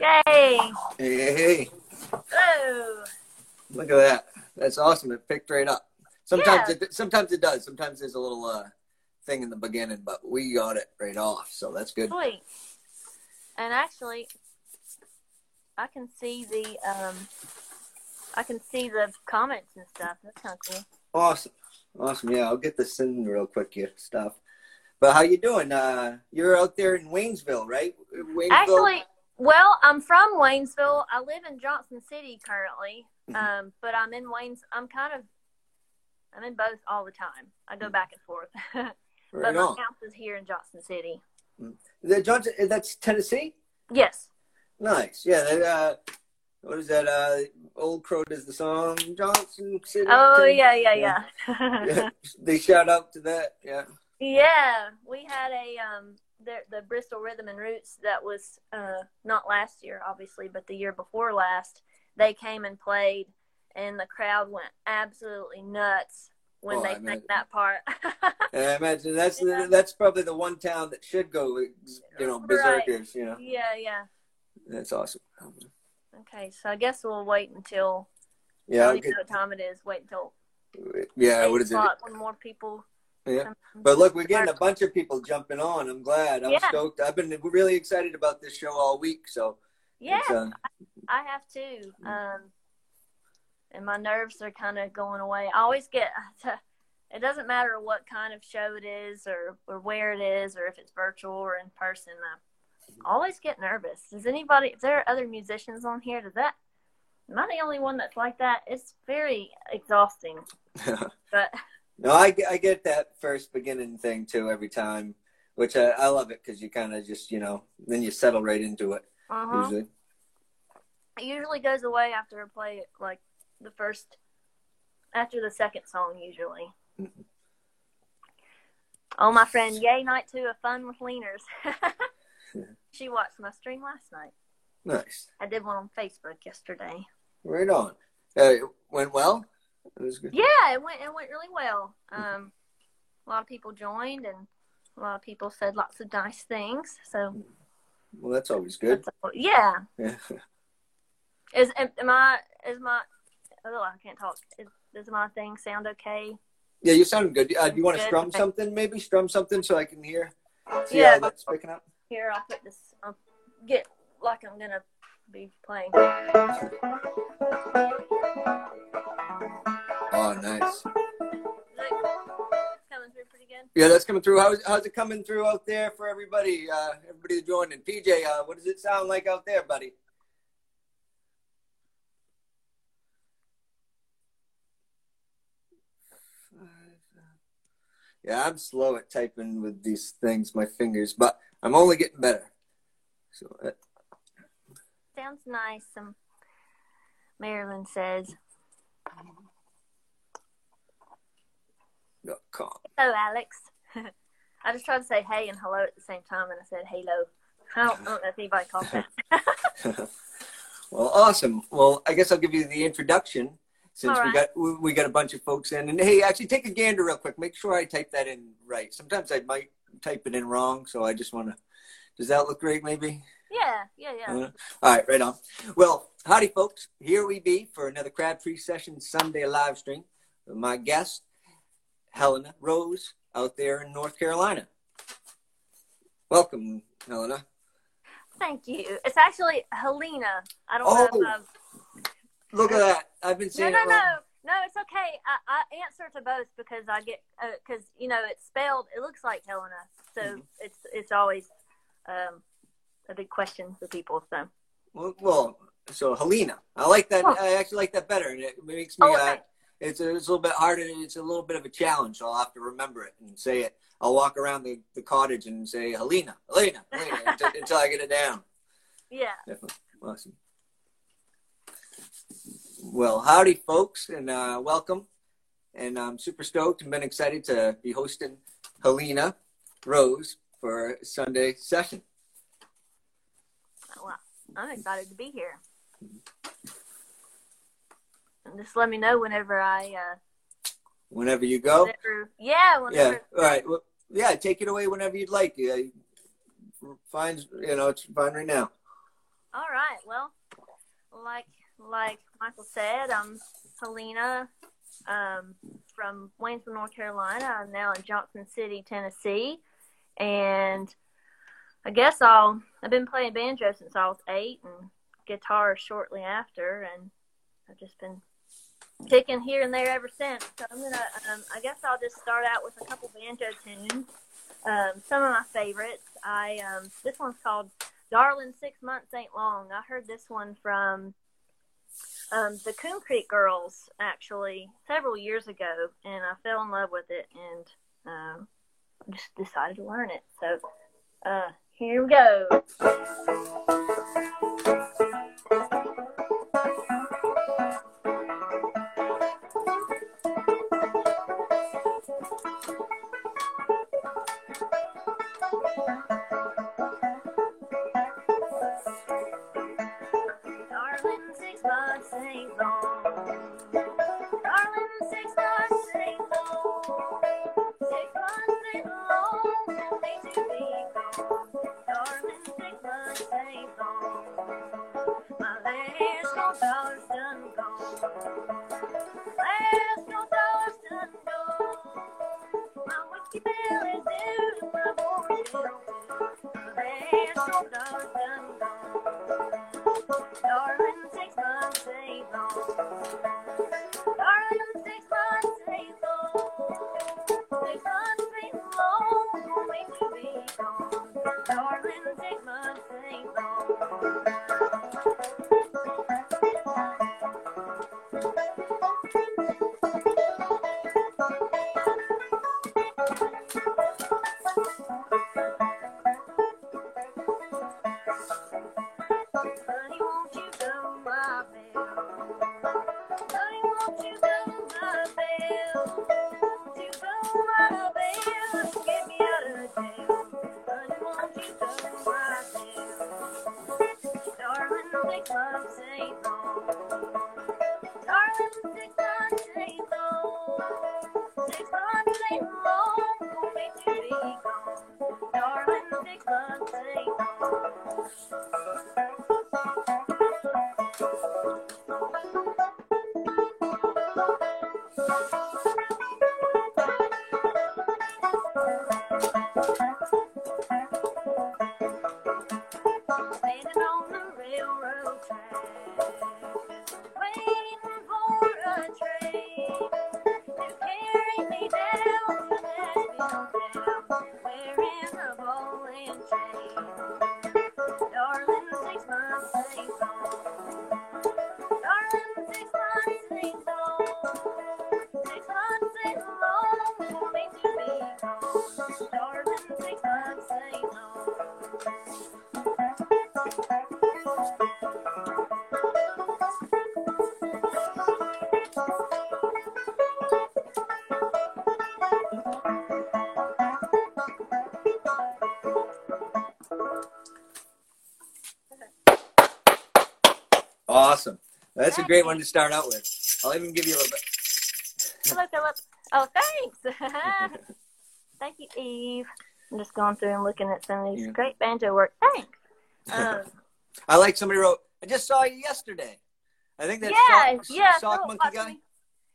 Yay! Hey, hey, hey. Hello. Look at that. That's awesome. It picked right up. Sometimes Yeah. it sometimes it does. Sometimes there's a little uh thing in the beginning, but we got it right off, so that's good. Sweet. And actually, I can see the um, I can see the comments and stuff. That's kind of cool. Awesome. Awesome. Yeah, I'll get this in real quick your stuff. But how you doing? Uh you're out there in Waynesville, right? Waynesville. Actually, well, I'm from Waynesville. I live in Johnson City currently, Mhm. um, but I'm in Waynes. I'm kind of I'm in both all the time. I go back and forth. but my on. house is here in Johnson City. Is that Johnson that's Tennessee? Yes. Nice. Yeah, that uh what is that? Uh Old Crow does the song Johnson City. Oh Tennessee? yeah, yeah, yeah. yeah. They shout out to that. Yeah. Yeah, we had a um the the Bristol Rhythm and Roots that was uh not last year obviously, but the year before last. They came and played and the crowd went absolutely nuts when Oh, they sang that part. I imagine that's Yeah. that's probably the one town that should go, you know, Right. berserkers. You know, yeah, yeah. that's awesome. Okay, so I guess we'll wait until Yeah, don't I'll even know what time it is. Wait until yeah. What is it? when more people Yeah. But look, we're getting a bunch of people jumping on. I'm glad. I'm Yeah. stoked. I've been really excited about this show all week. So Yeah, uh, I have too. Um, and my nerves are kind of going away. I always get. It doesn't matter what kind of show it is, or or where it is, or if it's virtual or in person. I always get nervous. Does anybody? If there are other musicians on here, does that? Am I the only one that's like that? It's very exhausting. But no, I get, I get that first beginning thing too every time, which I, I love it because you kind of just you know then you settle right into it uh-huh. usually. it usually goes away after I play it, like the first, after the second song usually. Oh, my friend, yay night two of fun with leaners. she watched my stream last night. Nice, I did one on Facebook yesterday. right on. Uh, it went well. It was good. Yeah, it went it went really well. Um, a lot of people joined and a lot of people said lots of nice things. So Well, that's always good. that's- yeah, Yeah. is am I is my oh I can't talk. Is, does my thing sound okay? Yeah, you sound good. Uh, do you want to strum okay. something? Maybe strum something so I can hear. See Yeah. that's picking up. Here, I'll put this. I'll get like I'm gonna be playing. Nice. Is coming through pretty good? Yeah, that's coming through. How's, how's it coming through out there for everybody? Uh, everybody joining. PJ, uh, what does it sound like out there, buddy? Yeah, I'm slow at typing with these things, my fingers, but I'm only getting better. So, uh, Sounds nice. Um, Marilyn says. "Hello, Alex." I just tried to say hey and hello at the same time, and I said hello. I don't, I don't know if anybody caught that. well, awesome. Well, I guess I'll give you the introduction since All we got we, we got a bunch of folks in. And hey, actually, take a gander real quick. Make sure I type that in right. Sometimes I might type it in wrong, so I just want to. Does that look great? Maybe. yeah, yeah, yeah. Uh, all right, right on. Well, howdy, folks. Here we be for another Crabtree Session Sunday live stream. My guest, Helena Rose, out there in North Carolina. Welcome, Helena. Thank you. It's actually Helena. I don't Oh, know if I've. Look at that. I've been No, saying no, it no, wrong. no. It's okay. I, I answer to both because I get because you know it's spelled. It looks like Helena, so Mhm. it's it's always um, a big question for people. So Well, well, so Helena, I like that. Oh. I actually like that better, and it makes me. Oh, uh, okay. It's, a, it's a little bit harder. It's a little bit of a challenge. So I'll have to remember it and say it. I'll walk around the, the cottage and say Helena, Helena, Helena until, until I get it down. yeah. Definitely. Awesome. Well, howdy, folks, and uh, welcome. And I'm super stoked and been excited to be hosting Helena Rose for Sunday session. Well, I'm excited to be here. Just let me know whenever I. Uh, Whenever you go. whenever, yeah. Whenever. Yeah. All right. Well, yeah. Take it away whenever you'd like. Yeah. Fine. You know, it's fine right now. All right. Well, like like Michael said, I'm Helena um, from Waynesville, North Carolina. I'm now in Johnson City, Tennessee, and I guess I'll. I've been playing banjo since I was eight, and guitar shortly after, and I've just been picking here and there ever since. So I'm gonna. Um, I guess I'll just start out with a couple banjo tunes. Um, some of my favorites. I um, this one's called "Darling Six Months Ain't Long." I heard this one from um, the Coon Creek Girls actually several years ago, and I fell in love with it and um, just decided to learn it. So uh, here we go. That's a great one to start out with. I'll even give you a little bit. Hello, Philip. Oh, thanks. Thank you, Eve. I'm just going through and looking at some of these Yeah. great banjo work. Thanks. Um, I like somebody wrote, I just saw you yesterday. I think that's yeah, Sock, yeah. Sock Monkey guy. me-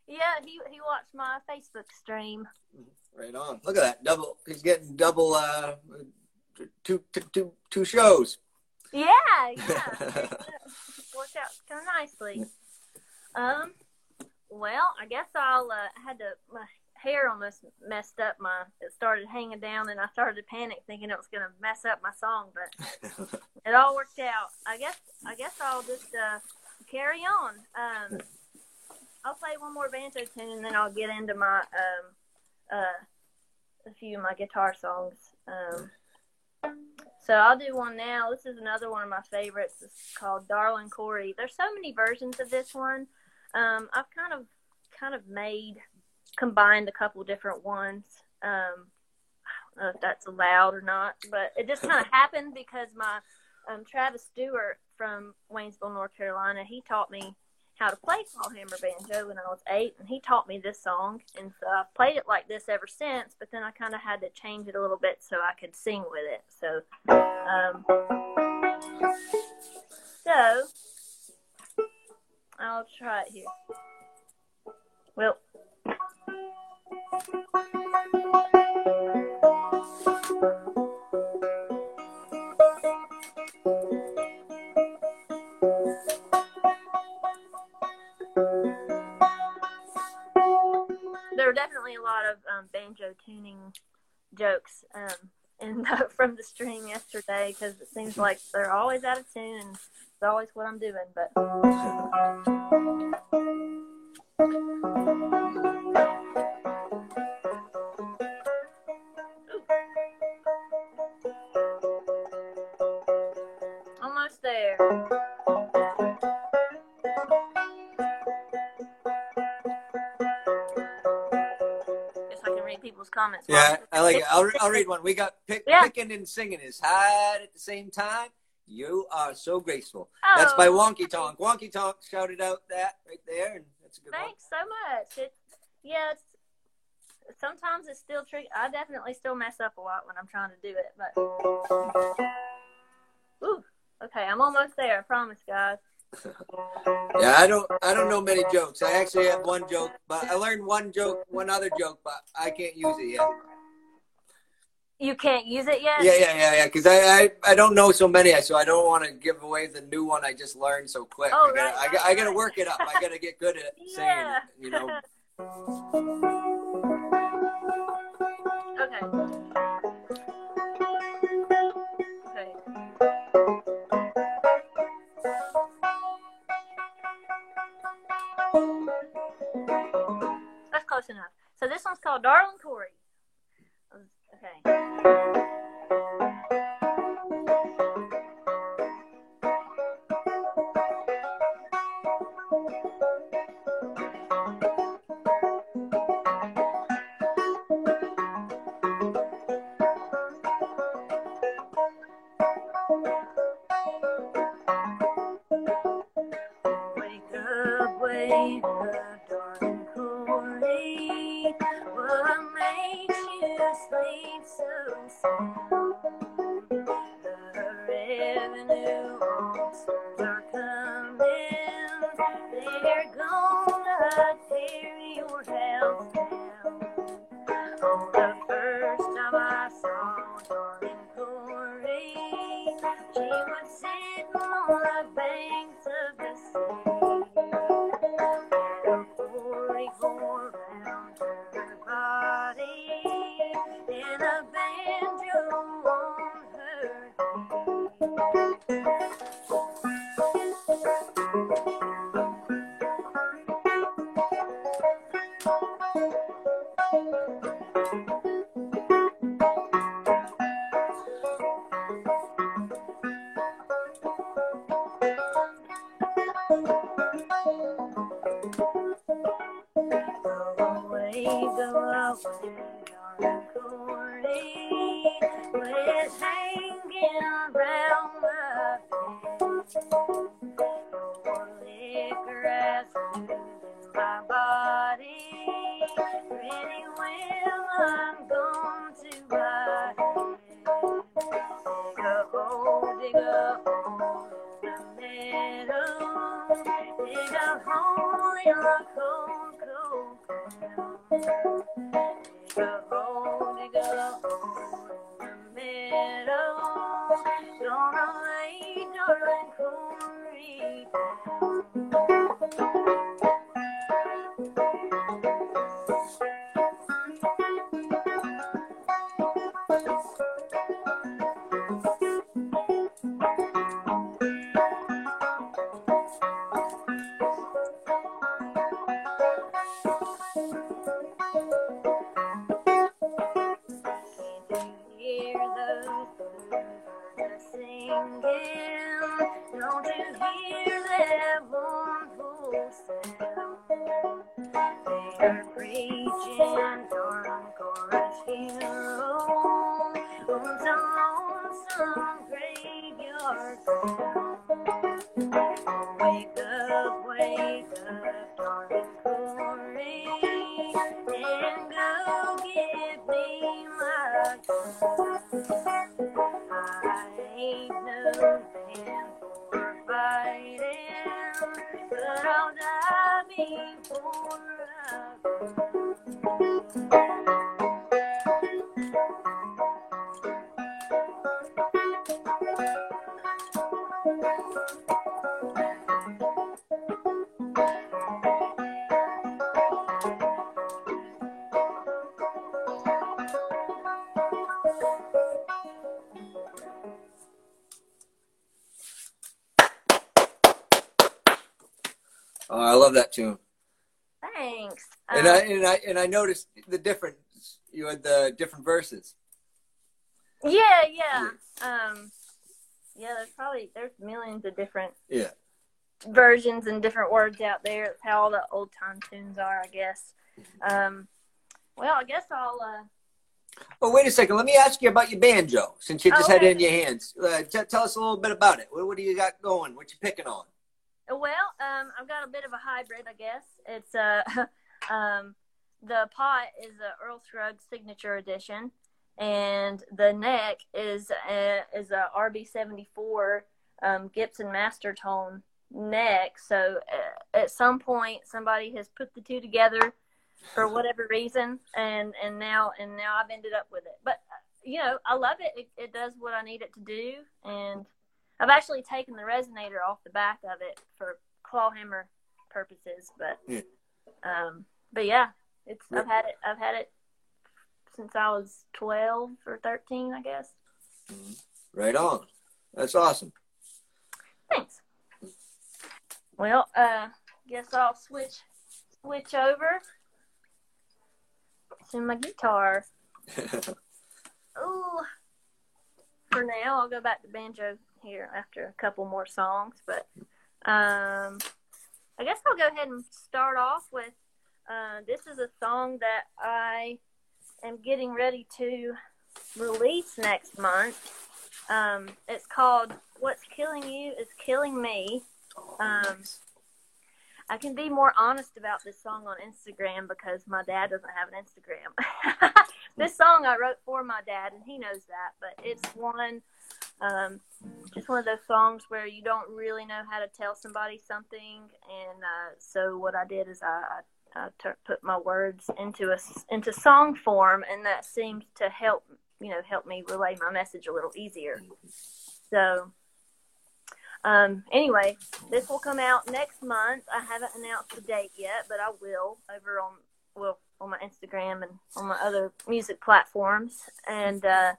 Yeah, he he watched my Facebook stream. Right on. Look at that. Double. He's getting double, uh, two, two, two, two shows. Yeah, yeah. Worked out kind of nicely. Um, well, I guess I'll. Uh, had to. My hair almost messed up. My it started hanging down, and I started to panic, thinking it was going to mess up my song, but it all worked out. I guess. I guess I'll just uh, carry on. Um, I'll play one more banjo tune, and then I'll get into my um, uh, a few of my guitar songs. Um, so I'll do one now. This is another one of my favorites. It's called Darling Corey. There's so many versions of this one. Um, I've kind of kind of made combined a couple different ones. Um, I don't know if that's allowed or not, but it just kind of happened because my um, Travis Stewart from Waynesville, North Carolina, he taught me how to play clawhammer banjo when I was eight, and he taught me this song, and so I've played it like this ever since. But then I kind of had to change it a little bit so I could sing with it. So, um, So I'll try it here. Well. There are definitely a lot of um, banjo tuning jokes um, in the, from the stream yesterday because it seems like they're always out of tune and it's always what I'm doing. But comments. Yeah, I like it. I'll, I'll read one. We got pick, Yeah. picking and singing is hide at the same time. You are so graceful. That's Oh, by Wonky Tonk. Wonky Tonk shouted out that right there, and that's a good one. Thanks so much. It, yeah, it's, sometimes it's still tricky. I definitely still mess up a lot when I'm trying to do it, but ooh, okay, I'm almost there. I promise, guys. Yeah, I don't, I don't know many jokes. I actually have one joke, but I learned one joke, one other joke, but I can't use it yet. You can't use it yet. Yeah, yeah, yeah, yeah. Because I, I, I don't know so many, so I don't want to give away the new one I just learned so quick. Oh, I gotta, right, I, right, got, I gotta work it up. I gotta get good at saying Yeah. it. You know. Okay. Close enough. So this one's called Darling that tune. Thanks. And Um, I and I and I noticed the difference. You had the different verses. yeah, yeah. Um, yeah, there's probably there's millions of different Yeah. versions and different words out there. It's how all the old time tunes are, I guess. Um, well, I guess I'll. Uh, Well, wait a second. Let me ask you about your banjo, since you just Oh, had it in your hands. Uh, t- tell us a little bit about it. What, what do you got going? What you picking on? Well, um, I've got a bit of a hybrid, I guess. It's uh, um, the pot is a Earl Scruggs signature edition, and the neck is a, is a RB seventy four um, Gibson Mastertone neck. So uh, at some point, somebody has put the two together for whatever reason, and and now and now I've ended up with it. But uh, you know, I love it. It, it does what I need it to do, and I've actually taken the resonator off the back of it for claw hammer purposes, but Yeah. um, but yeah, it's Yeah. I've had it I've had it since I was twelve or thirteen, I guess. Right on. That's awesome. Thanks. Well, uh, guess I'll switch switch over to my guitar. Ooh. For now, I'll go back to banjo here after a couple more songs, but um, I guess I'll go ahead and start off with uh, this is a song that I am getting ready to release next month. Um, it's called "What's Killing You Is Killing Me." Um, I can be more honest about this song on Instagram because my dad doesn't have an Instagram. this song I wrote for my dad, and he knows that. But it's one, um, just one of those songs where you don't really know how to tell somebody something, and uh, so what I did is I, I, I t- put my words into a into song form, and that seemed to help you know help me relay my message a little easier. So. Um, anyway, this will come out next month. I haven't announced the date yet, but I will over on well on my Instagram and on my other music platforms. And uh,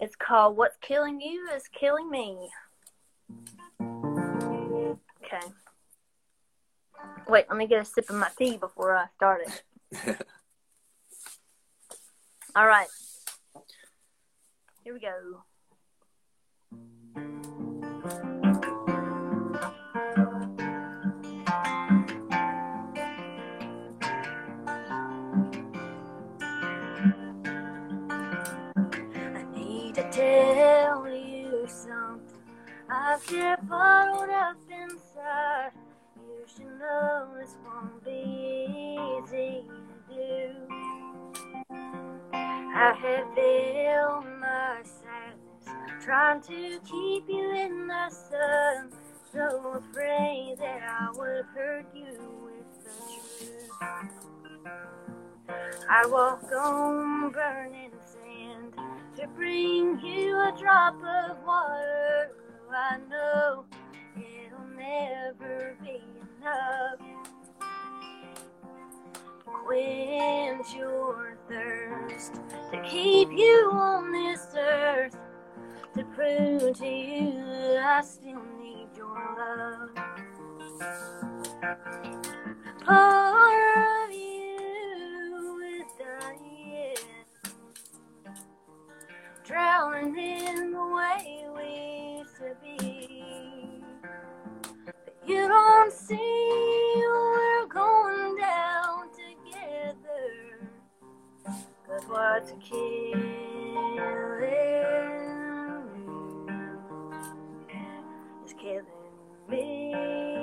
it's called "What's Killing You Is Killing Me." Okay. Wait, let me get a sip of my tea before I start it. All right. Here we go. Tell you something I've kept bottled up inside. You should know this won't be easy to do. I have filled my sadness, trying to keep you in the sun. So afraid that I would hurt you with the truth. I walk on burning to bring you a drop of water. I know it'll never be enough quench your thirst, to keep you on this earth, to prove to you I still need your love. Part of you drowning in the way we used to be. But you don't see we're going down together. Cause what's killing you is killing me.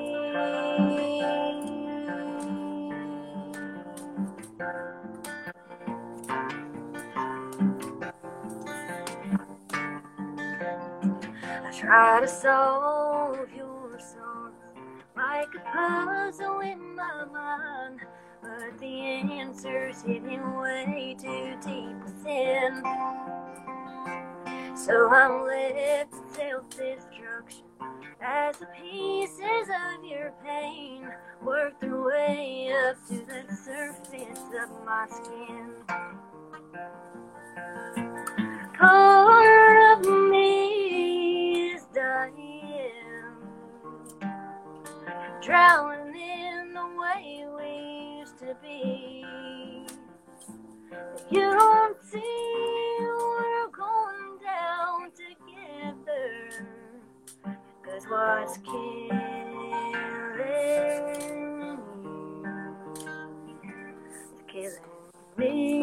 Try to solve your song like a puzzle in my mind, but the answer's hidden way too deep within. So I'm left to self-destruction as the pieces of your pain work their way up to the surface of my skin. Part of me drowning in the way we used to be. You don't see we're going down together. Cause what's killing you is killing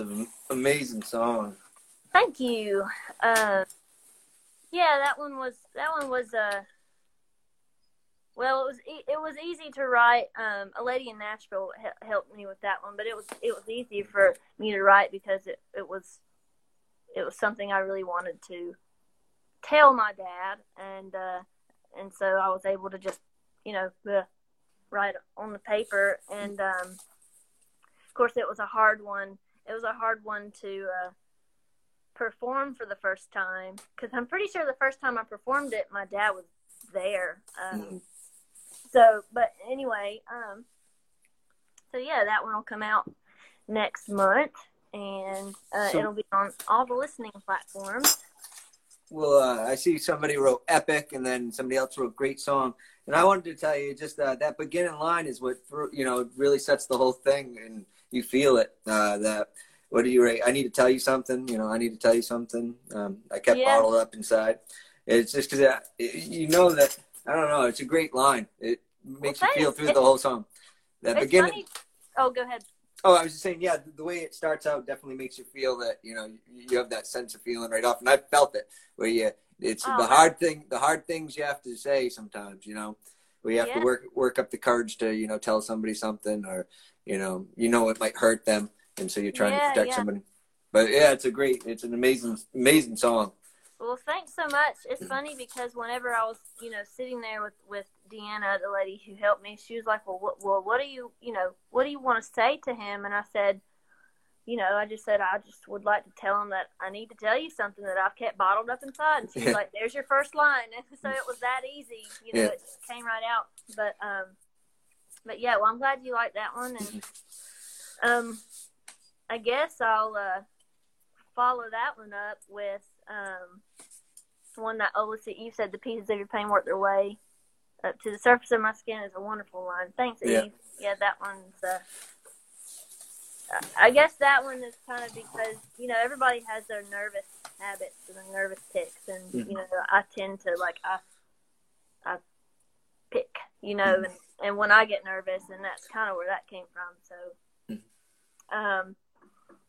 an amazing song. Thank you. Uh, yeah, that one was that one was uh, well, it was e- it was easy to write. Um, a lady in Nashville he- helped me with that one, but it was it was easy for me to write because it, it was it was something I really wanted to tell my dad, and uh, and so I was able to just you know write on the paper, and um, of course it was a hard one. It was a hard one to. Uh, perform for the first time because I'm pretty sure the first time I performed it, my dad was there. Um, Mhm. So, but anyway, um, so yeah, that one will come out next month, and uh, So- it'll be on all the listening platforms. Well, uh, I see somebody wrote epic, and then somebody else wrote great song. And I wanted to tell you, just uh, that beginning line is what you know really sets the whole thing, and you feel it. Uh, that what do you rate? I need to tell you something. You know, I need to tell you something. Um, I kept Yeah. bottled up inside. It's just because you know that I don't know. It's a great line. It makes Well, you feel through the whole song. That beginning. funny. Oh, go ahead. Oh, I was just saying, yeah, the, the way it starts out definitely makes you feel that you know you, you have that sense of feeling right off, and I felt it. Where you, it's Oh, the hard thing, the hard things you have to say sometimes. You know, you have Yeah. to work work up the courage to you know tell somebody something, or you know you know it might hurt them, and so you're trying Yeah, to protect yeah. somebody. But yeah, it's a great, it's an amazing, amazing song. Well, thanks so much. It's funny because whenever I was, you know, sitting there with with Deanna, the lady who helped me, she was like, "Well, what, well, what do you, you know, what do you want to say to him?" And I said, "You know, I just said I just would like to tell him that I need to tell you something that I've kept bottled up inside." And she's Yeah. like, "There's your first line." And so it was that easy, you know, Yeah. it just came right out. But um, but yeah, well, I'm glad you like that one, and um, I guess I'll uh follow that one up with um the one that oh let's you said the pieces of your pain work their way up to the surface of my skin is a wonderful line thanks Yeah. eve yeah that one's uh I guess that one is kind of because you know everybody has their nervous habits and their nervous ticks, and Mhm. you know I tend to like I I pick, you know, and, and when I get nervous, and that's kind of where that came from. So, um,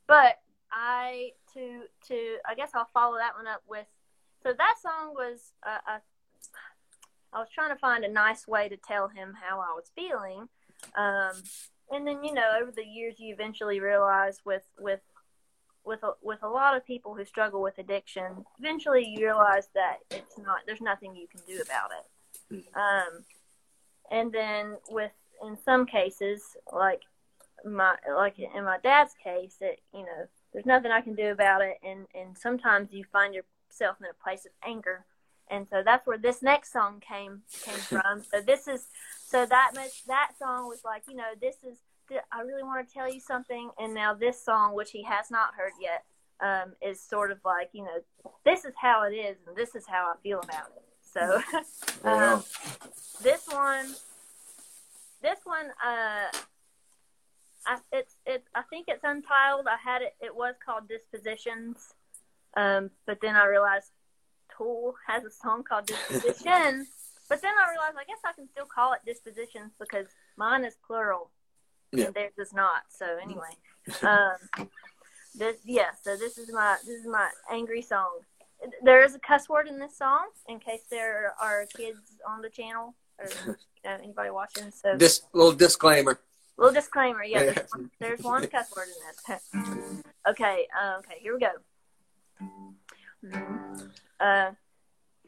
but I to to I guess I'll follow that one up with. So that song was uh, I, I was trying to find a nice way to tell him how I was feeling, um, and then you know over the years you eventually realize with with with a, with a lot of people who struggle with addiction, eventually you realize that it's not there's nothing you can do about it. Um, and then with in some cases, like my like in my dad's case, it you know there's nothing I can do about it, and and sometimes you find yourself in a place of anger, and so that's where this next song came came from. So this is so that much that song was like you know this is I really want to tell you something, and now this song, which he has not heard yet, um, is sort of like you know this is how it is, and this is how I feel about it. So um, this one, this one, uh, I, it's it's I think it's untitled. I had it. It was called Dispositions, um, but then I realized Tool has a song called Disposition. but then I realized I guess I can still call it Dispositions because mine is plural yeah. and theirs is not. So anyway, um, this yeah. So this is my this is my angry song. There is a cuss word in this song in case there are kids on the channel or you know, anybody watching. So this little disclaimer. Little disclaimer. Yeah, there's one, there's one cuss word in this. okay. Uh, okay. Here we go. Uh,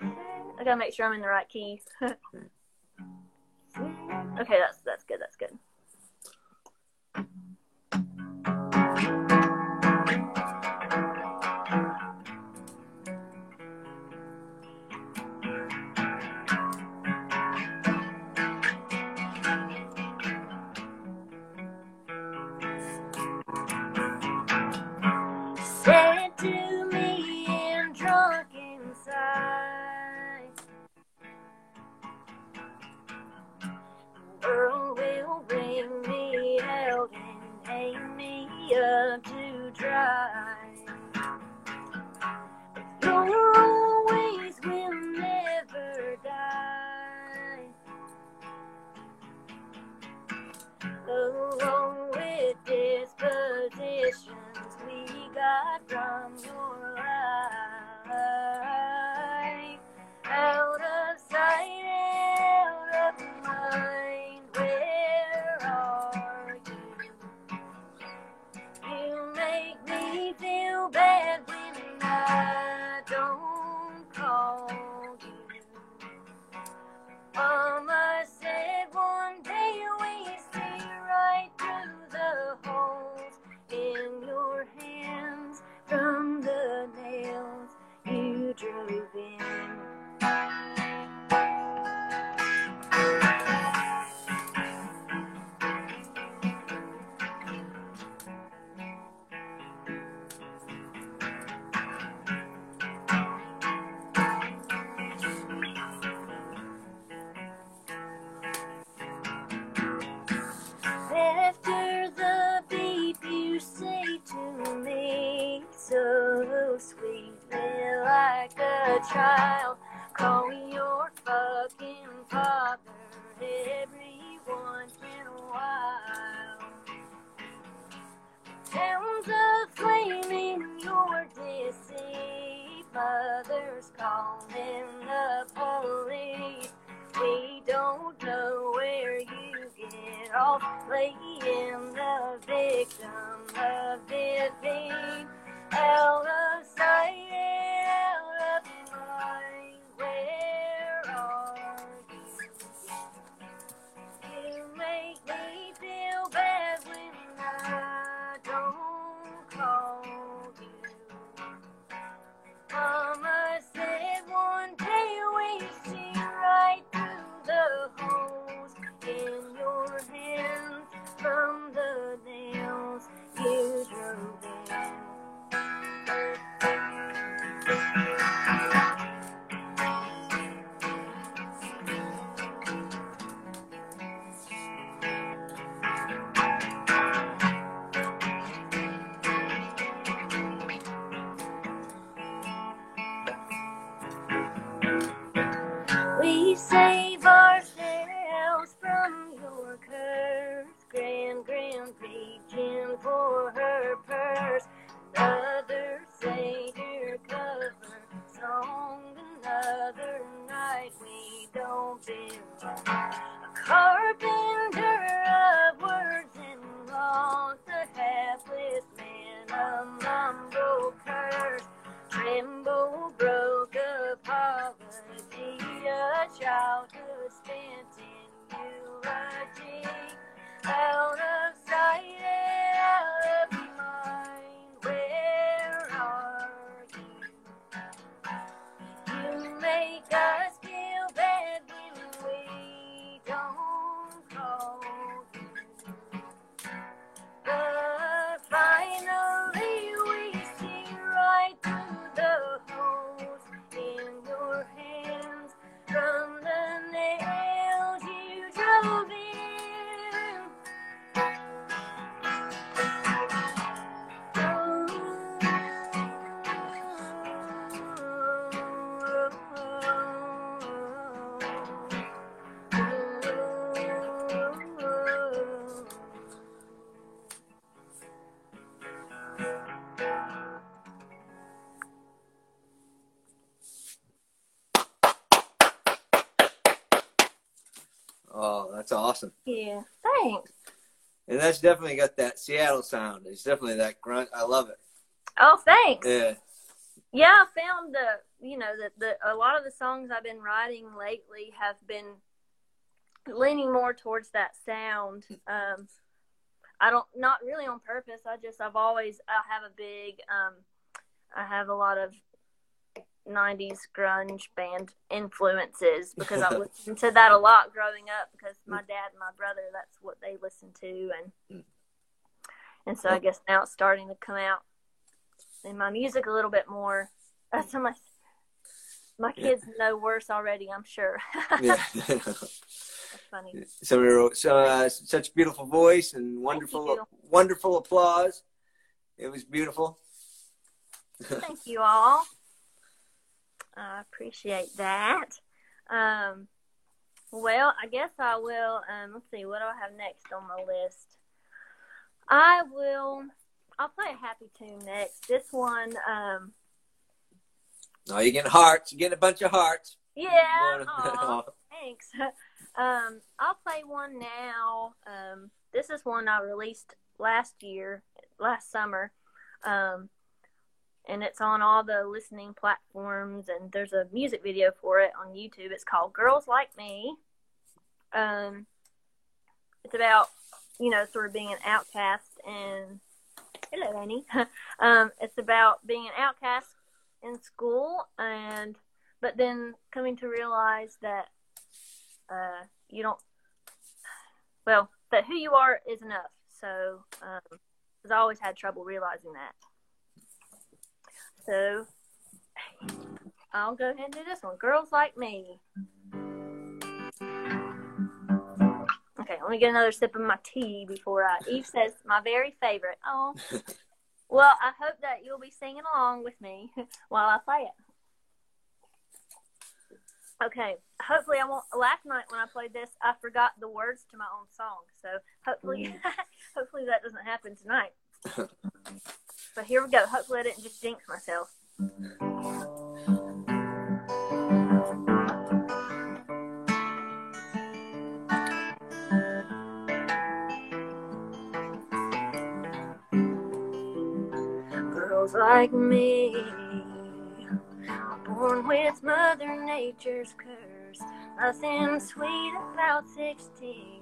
I gotta make sure I'm in the right key. okay, that's that's good. That's good. a carpenter. That's definitely got that Seattle sound. It's definitely that grunt. I love it. Oh, thanks. Yeah. Yeah, I found the you know that the a lot of the songs I've been writing lately have been leaning more towards that sound. Um, I don't not really on purpose. I just I've always I have a big um, I have a lot of '90s grunge band influences because I listened to that a lot growing up because my dad and my brother that's what they listened to and and so I guess now it's starting to come out in my music a little bit more. That's how my my kids know worse already. I'm sure. yeah. That's funny. Wrote so, uh, such beautiful voice and wonderful, wonderful applause. It was beautiful. Thank you all. I appreciate that. Um, well, I guess I will. Um, let's see, what do I have next on my list? I will. I'll play a happy tune next. This one, um, Oh, you're getting hearts. You're getting a bunch of hearts. yeah. Aw, thanks. Um, I'll play one now. Um, this is one I released last year, last summer. Um, and it's on all the listening platforms and there's a music video for it on YouTube. It's called Girls Like Me. Um, it's about, you know, sort of being an outcast and hello Annie. um, it's about being an outcast in school and but then coming to realize that uh, you don't well that who you are is enough. So um, 'cause I always had trouble realizing that. So I'll go ahead and do this one. Girls like me. Okay, let me get another sip of my tea before I. Eve says my very favorite. Oh, well, I hope that you'll be singing along with me while I play it. Okay, hopefully I won't. Last night when I played this, I forgot the words to my own song. So hopefully, hopefully that doesn't happen tonight. But here we go. Hopefully I didn't just jinx myself. Girls like me, are born with Mother Nature's curse. Nothing sweet about 16.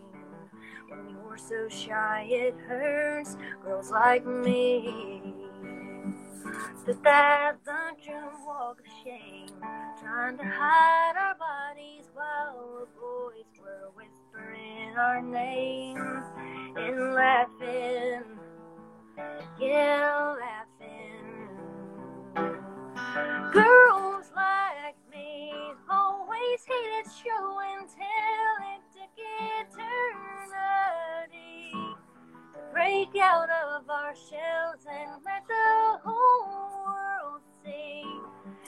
When you're so shy, it hurts. Girls like me. Took that lunchroom walk of shame, trying to hide our bodies while the boys were whispering our names and laughing. Yeah, laughing. Girls like me always hated show and tell it took eternity break out of our shells and let the whole world see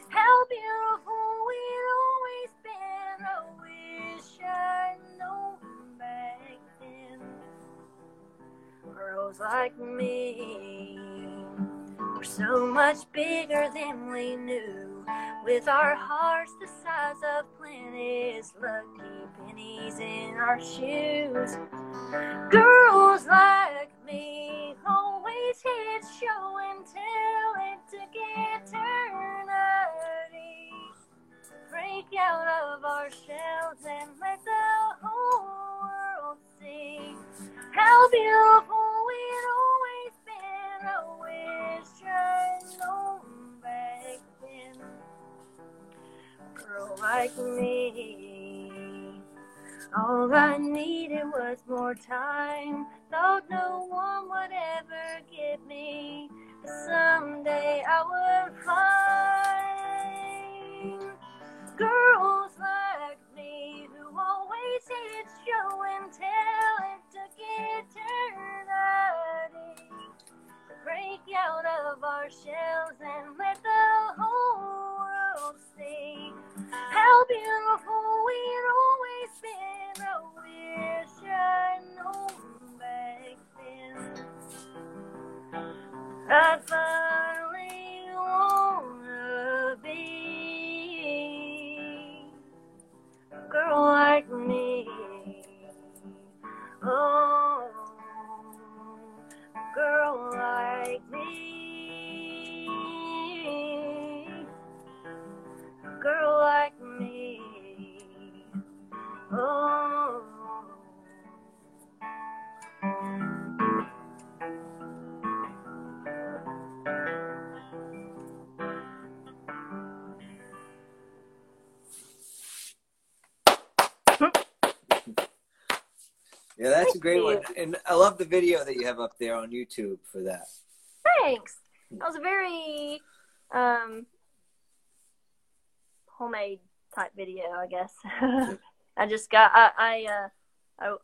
how beautiful we'd always been. I wish I'd known back then. Girls like me were so much bigger than we knew, with our hearts the size of planets, lucky pennies in our shoes. Girls like me always hit show until it took eternity. Break out of our shells and let the whole world see how beautiful we've always been. Always trying Girl like me. All I needed was more time. Thought no one would ever get me. Someday I would find girls like me who always hit show and tell it took eternity to break out of our shells and let the whole world see how beautiful we'd always been. I wish I'd known great one. And I love the video that you have up there on YouTube for that. Thanks. That was a very um, homemade type video, I guess. I just got I I, uh, I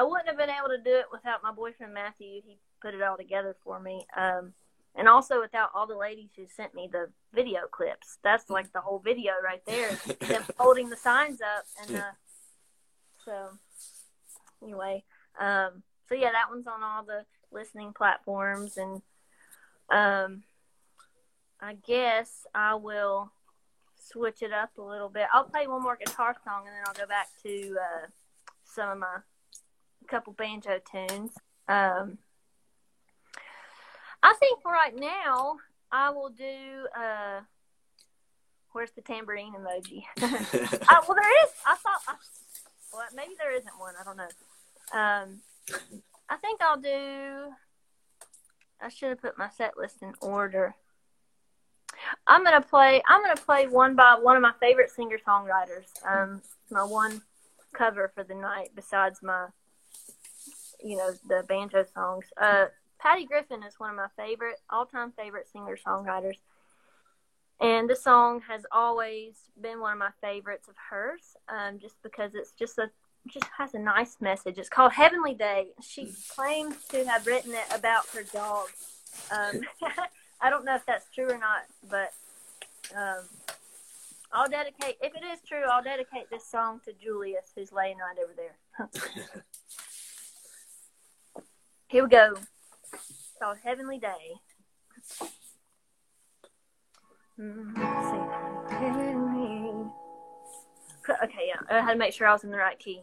I wouldn't have been able to do it without my boyfriend Matthew. He put it all together for me. Um, and also without all the ladies who sent me the video clips. That's like the whole video right there. Them holding the signs up and uh, so anyway, um, so yeah, that one's on all the listening platforms and um, I guess I will switch it up a little bit. I'll play one more guitar song and then I'll go back to uh, some of my couple banjo tunes. Um, I think right now I will do. Uh, where's the tambourine emoji? uh, well, there is. I thought. I, well, maybe there isn't one. I don't know. Um, I think I'll do. I should have put my set list in order. I'm gonna play. I'm gonna play one by one of my favorite singer songwriters. Um, my one cover for the night, besides my, you know, the banjo songs. Uh, Patty Griffin is one of my favorite, all-time favorite singer songwriters, and this song has always been one of my favorites of hers. Um, just because it's just a just has a nice message. It's called Heavenly Day. She claims to have written it about her dog. Um, I don't know if that's true or not, but um, I'll dedicate. If it is true, I'll dedicate this song to Julius, who's laying right over there. Here we go. It's called Heavenly Day. Mm. Heavenly- Okay, yeah. I had to make sure I was in the right key.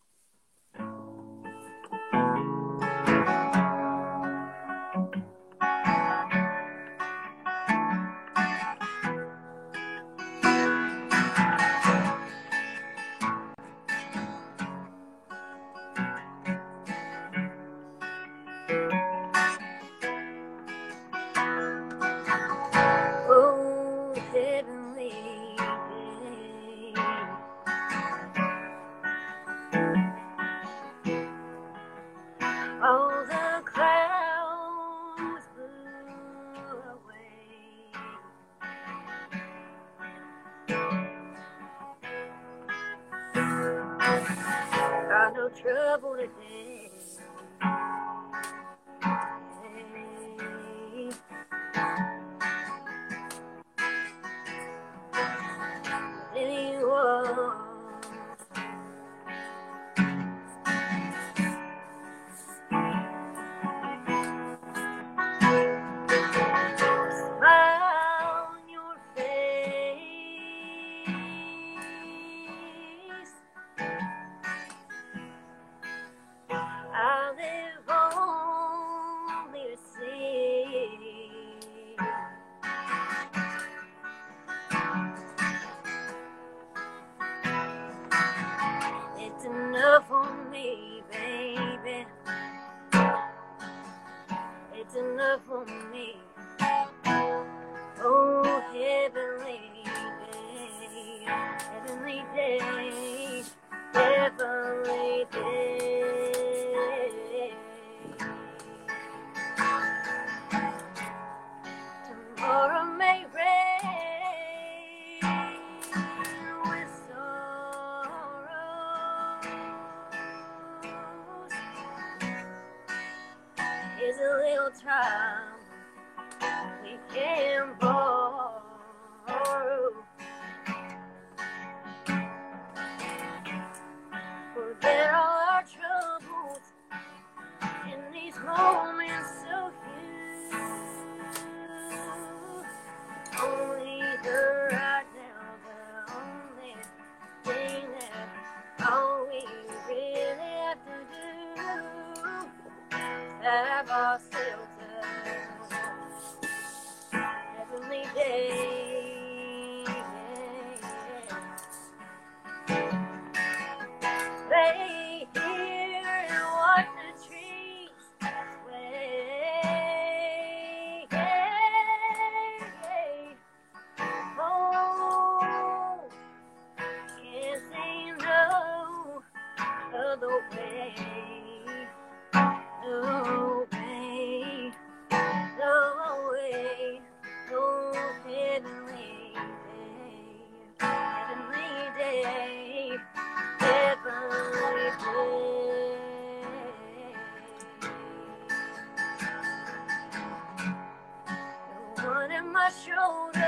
my shoulders,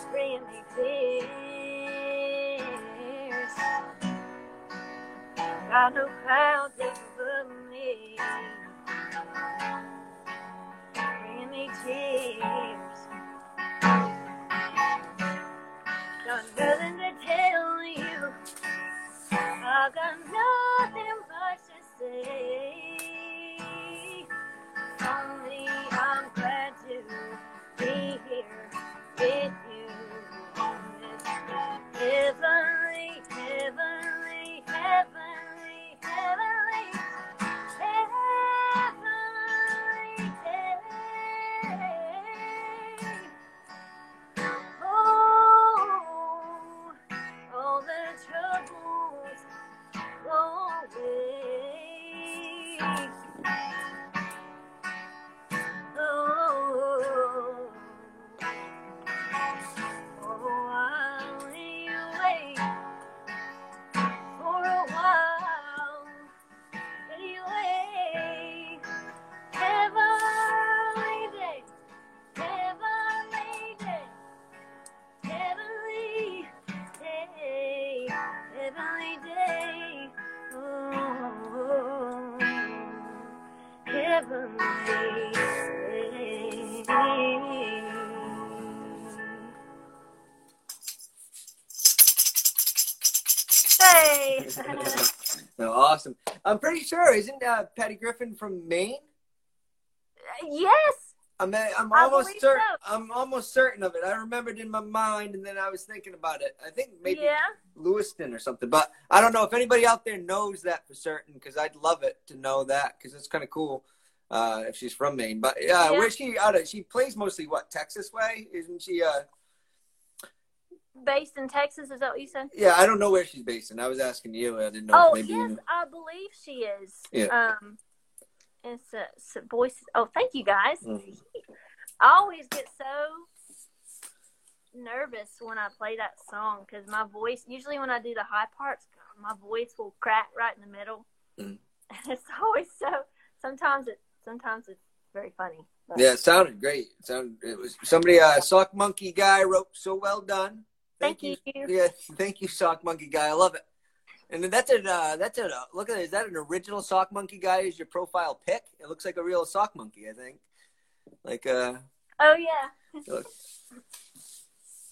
spraying me tears. Got no clouds I'm pretty sure, isn't uh, Patty Griffin from Maine? yes. I'm, I'm almost certain. so. I'm almost certain of it. I remembered in my mind, and then I was thinking about it. I think maybe Yeah. Lewiston or something, but I don't know if anybody out there knows that for certain. Because I'd love it to know that because it's kind of cool uh, if she's from Maine. But yeah, Yeah. where's she out of? She plays mostly what Texas way, isn't she? Uh, Based in Texas, is that what you said? yeah, I don't know where she's based, and I was asking you. I didn't know. Oh maybe yes, you. I believe she is. Yeah. Um, it's a, it's a voice. Oh, thank you guys. Mhm. I always get so nervous when I play that song because my voice. Usually, when I do the high parts, my voice will crack right in the middle, Mhm. and it's always so. Sometimes it. Sometimes it's very funny. But Yeah, it sounded great. It sounded. It was somebody. Uh, Sock Monkey guy wrote so well done. Thank you. Yeah, thank you, Sock Monkey guy. I love it. And then that's a uh, that's a uh, look at it. Is that an original Sock Monkey guy? Is your profile pic? It looks like a real Sock Monkey. I think. Like uh, Oh yeah. look.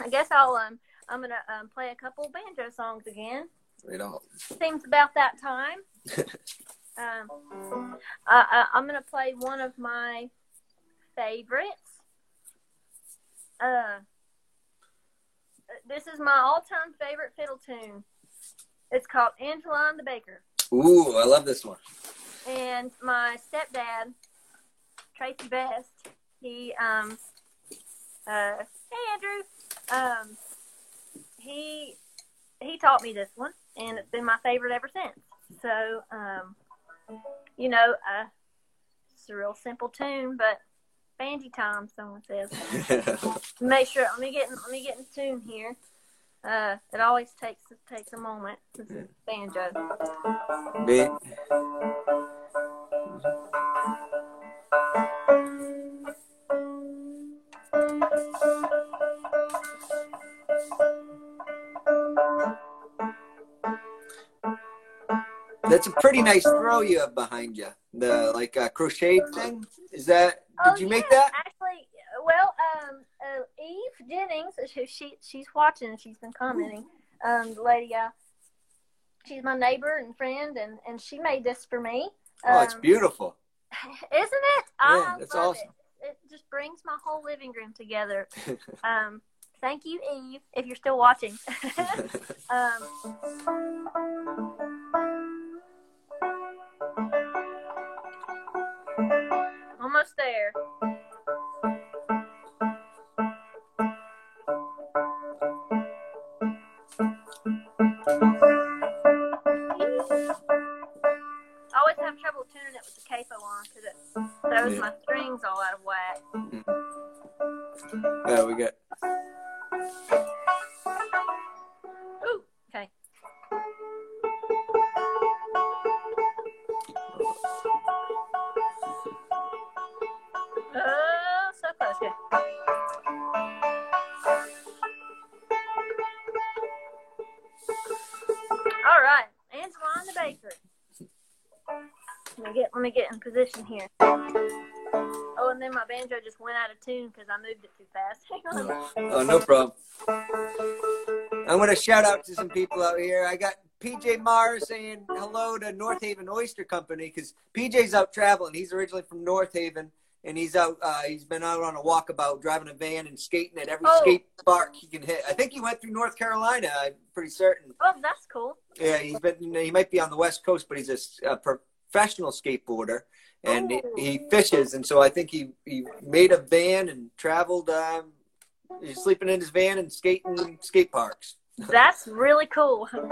I guess I'll um. I'm gonna um, play a couple banjo songs again. you know. seems about that time. um, uh, I'm gonna play one of my favorites. Uh, this is my all-time favorite fiddle tune. It's called Angeline the Baker, Ooh, I love this one. and my stepdad, Tracy Best, he um, uh, hey Andrew, um, he he taught me this one, and it's been my favorite ever since. So, um, you know, uh, it's a real simple tune, but banjo time. Someone says. Make sure. Let me get. Let me get in tune here. Uh, it always takes takes a moment. It's a banjo. Be- That's a pretty nice throw you have behind you. The like uh, crochet thing. Is that? Did Oh, you make yeah, that? Actually, well, um, uh, Eve Jennings, she, she she's watching she's been commenting. Um, the lady, uh, she's my neighbor and friend, and and she made this for me. Oh, it's Um, beautiful. Isn't it? Yeah, I that's love awesome. It. it just brings my whole living room together. Um, thank you, Eve, if you're still watching. um, there. Position here. Oh, and then my banjo just went out of tune because I moved it too fast. Hang on. Oh, no problem. I'm going to shout out to some people out here. I got PJ Marr saying hello to North Haven Oyster Company because PJ's out traveling. He's originally from North Haven, and he's out. Uh, he's been out on a walkabout, driving a van and skating at every Oh. skate park he can hit. I think he went through North Carolina. I'm pretty certain. Oh, that's cool. Yeah, he's been. He might be on the West Coast, but he's a professional skateboarder, and he, he fishes. And so I think he he made a van and traveled. Um, he's sleeping in his van and skating skate parks. That's really cool. There's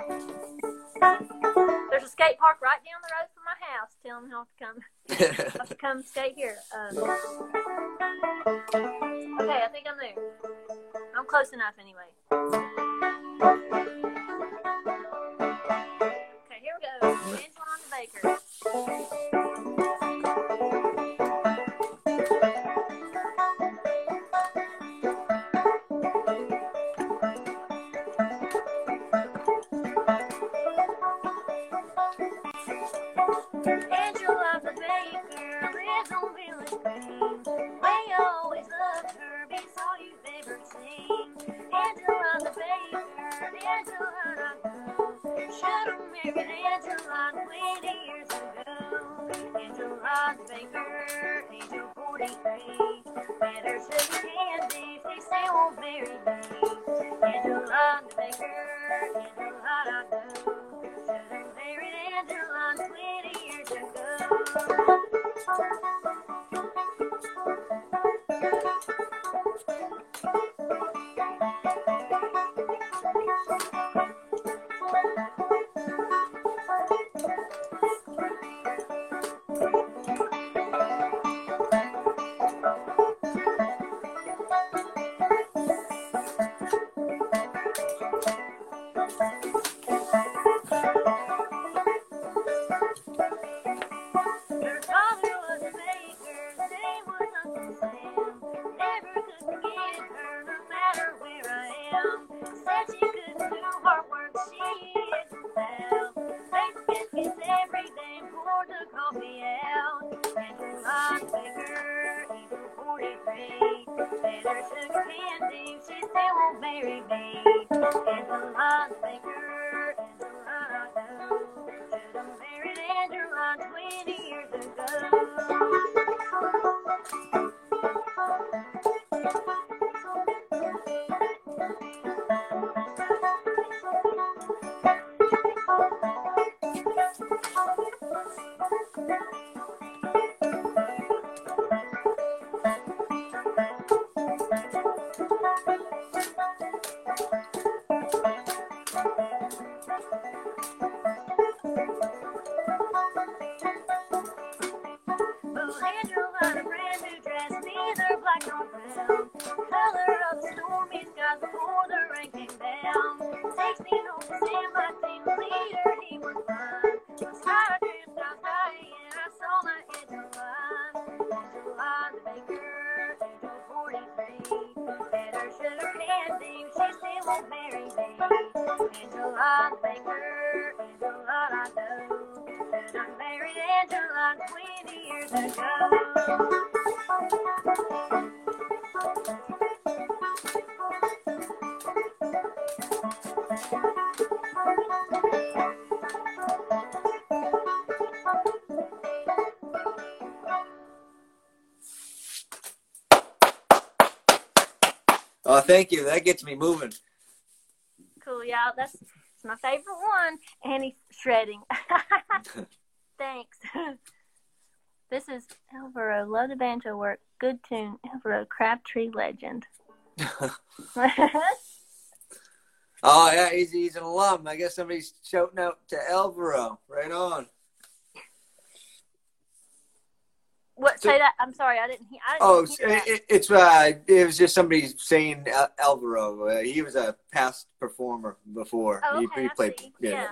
a skate park right down the road from my house. Tell them how to come, how to come skate here. Um, okay, I think I'm there. I'm close enough anyway. Thank you. That gets me moving. Cool, yeah, that's, my favorite one. And he's shredding. Thanks. this is Alvaro. Love the banjo work. Good tune. Alvaro, Crabtree legend. Oh yeah, he's he's an alum. I guess somebody's shouting out to Alvaro. Right on. what? So- say that. I'm sorry, I didn't hear. I didn't Oh, it, it's uh, it was just somebody saying Al- Alvaro. Uh, he was a past performer before. Oh, okay, he I played. see. Yeah. yeah.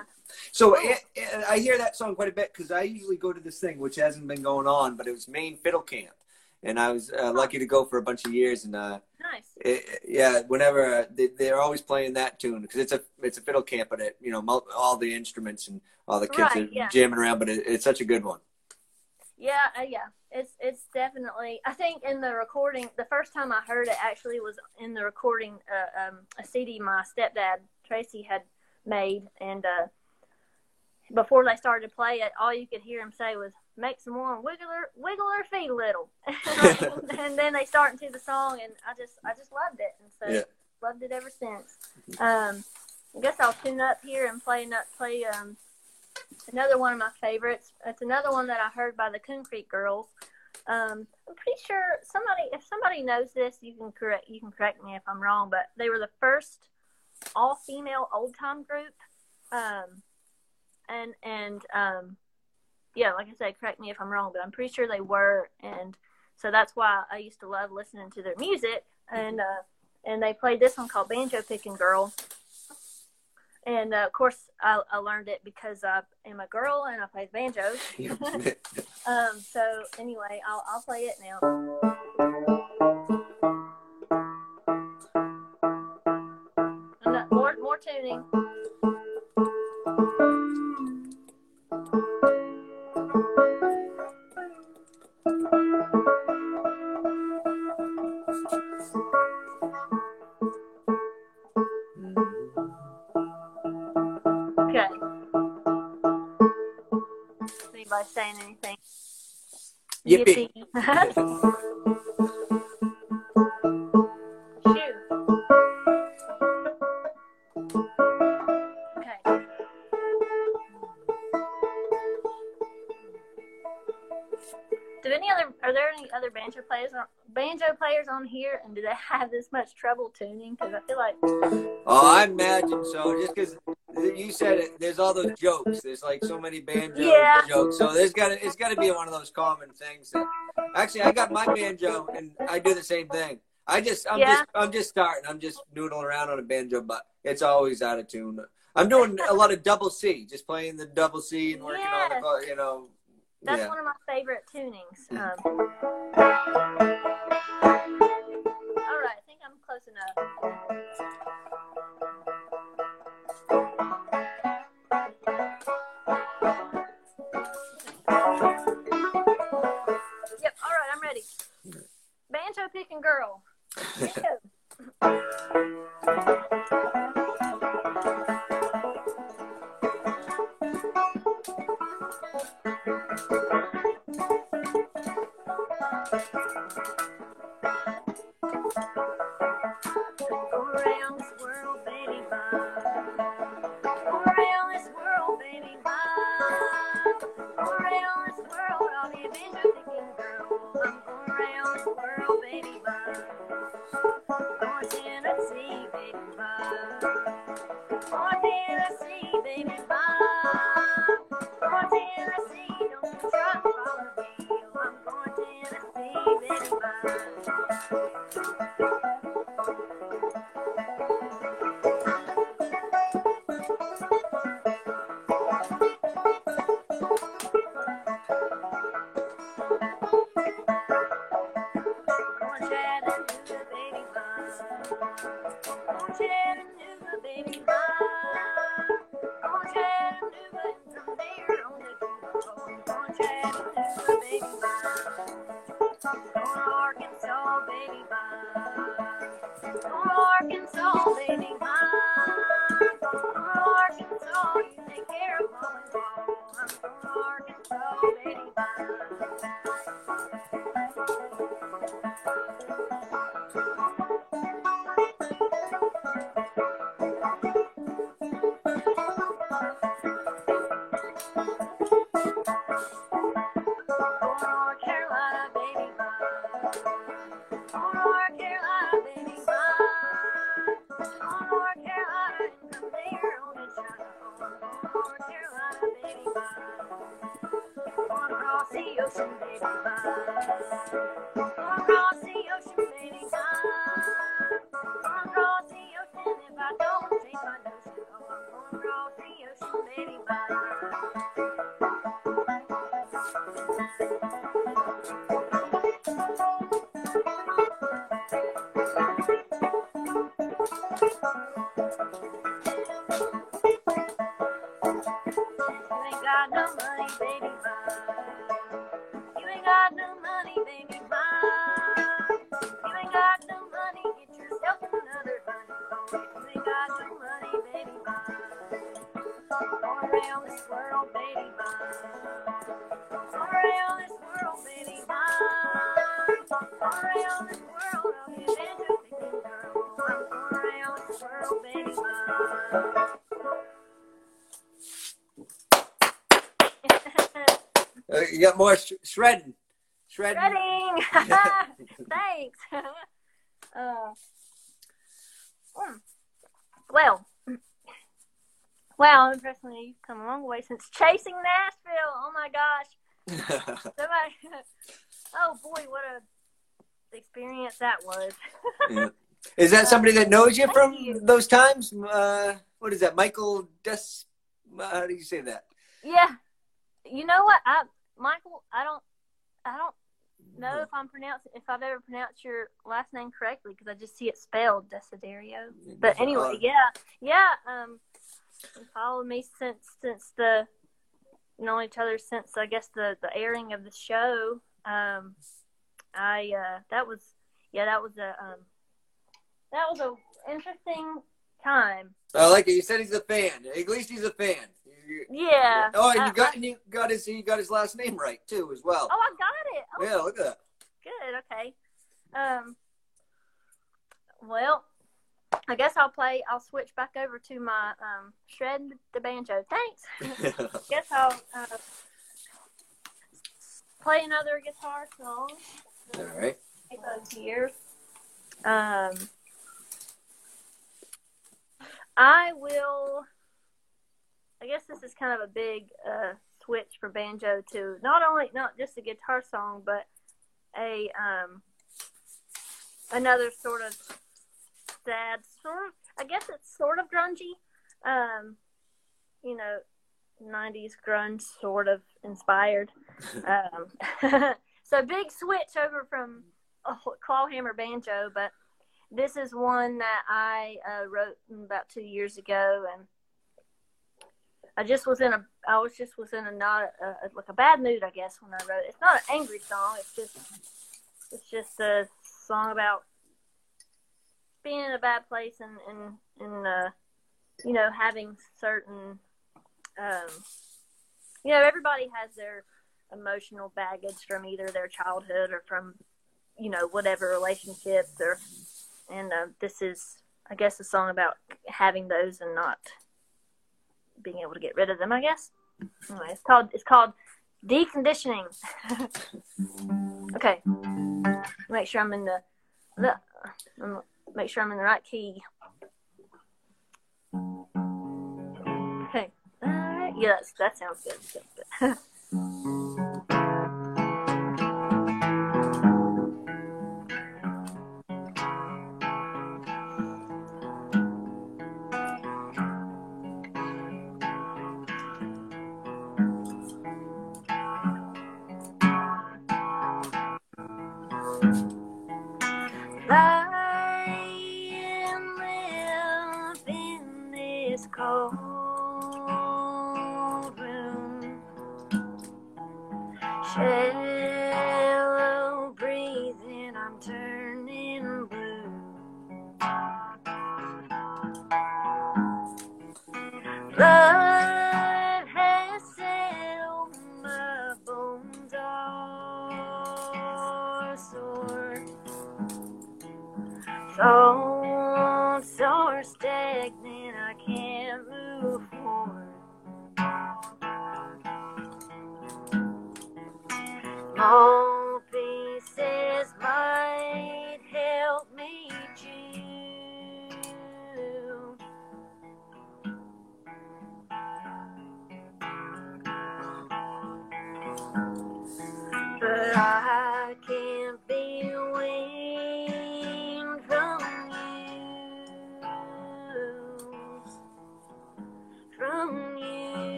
So Cool. eh, I hear that song quite a bit because I usually go to this thing, which hasn't been going on, but it was Maine Fiddle Camp, and I was uh, lucky to go for a bunch of years. And uh, Nice. it, yeah, whenever uh, they, they're always playing that tune because it's a it's a fiddle camp, but it you know mul- all the instruments and all the kids Right, are yeah. jamming around, but it, it's such a good one. Yeah, uh, yeah. It's it's definitely. I think in the recording, the first time I heard it actually was in the recording, uh, um, a CD my stepdad Tracy had made, and uh, before they started to play it, all you could hear him say was "Make some more, wiggle her, wiggle her feet a little," and then they start into the song, and I just I just loved it, and so Yeah. loved it ever since. Um, I guess I'll tune up here and play not play um another one of my favorites. It's another one that I heard by the Coon Creek Girls. Um, I'm pretty sure somebody, if somebody knows this, you can correct you can correct me if I'm wrong. But they were the first all female old time group. Um, and and um, yeah, like I said, correct me if I'm wrong, but I'm pretty sure they were, and so that's why I used to love listening to their music. And uh, and they played this one called Banjo Picking Girl. And uh, of course, I, I learned it because I am a girl and I play banjo. Um, so anyway, I'll, I'll play it now. More, more tuning. Banjo players on here, and do they have this much trouble tuning? Because I feel like Oh, I imagine so. Just because you said it, there's all those jokes. There's like so many banjo Yeah. jokes. So there's got to it's got to be one of those common things. That, actually, I got my banjo and I do the same thing. I just I'm Yeah. just I'm just starting. I'm just noodling around on a banjo, but it's always out of tune. I'm doing a lot of double C, just playing the double C and working on the you know. that's yeah. one of my favorite tunings. Um, all right, I think I'm close enough. Right, Banjo picking girl. Yeah. Uh, you got more sh- shredding. Shredding. Shredding. Thanks. uh, mm. Well, wow, impressively, you've come a long way since chasing Nashville. Oh my gosh. Somebody, oh boy, what a experience that was. Is that somebody that knows you Thank from you. those times? Uh, what is that? Michael Des? How do you say that? yeah. You know what? I Michael, I don't, I don't know if I'm pronouncing if I've ever pronounced your last name correctly because I just see it spelled Desiderio. But anyway, yeah, yeah. Um, you followed me since since the known each other since I guess the the airing of the show. Um, I uh that was yeah that was a um that was a interesting time. I like it. You said he's a fan. At least he's a fan. Yeah. Oh, and I- you got I- and you got his you got his last name right too as well. oh, I got it. Oh, yeah, look at that. Good. Okay. Um. Well, I guess I'll play. I'll switch back over to my um shred the banjo. Thanks. guess I'll uh, play another guitar song. All right. Here. Um. I will. I guess this is kind of a big uh, switch for banjo to not only not just a guitar song, but a um another sort of sad sort of I guess it's sort of grungy. Um you know, nineties grunge sort of inspired. Um so big switch over from a clawhammer banjo, but this is one that I uh, wrote about two years ago, and I just was in a I was just was in a not a, like a bad mood, I guess, when I wrote it. It's not an angry song. It's just it's just a song about being in a bad place and and and uh, you know having certain um, you know everybody has their emotional baggage from either their childhood or from you know whatever relationships or and uh, this is I guess a song about having those and not being able to get rid of them. I guess. Anyway, it's called it's called deconditioning. okay, make sure I'm in the, the um, make sure I'm in the right key. Okay, that's, that. Sounds good.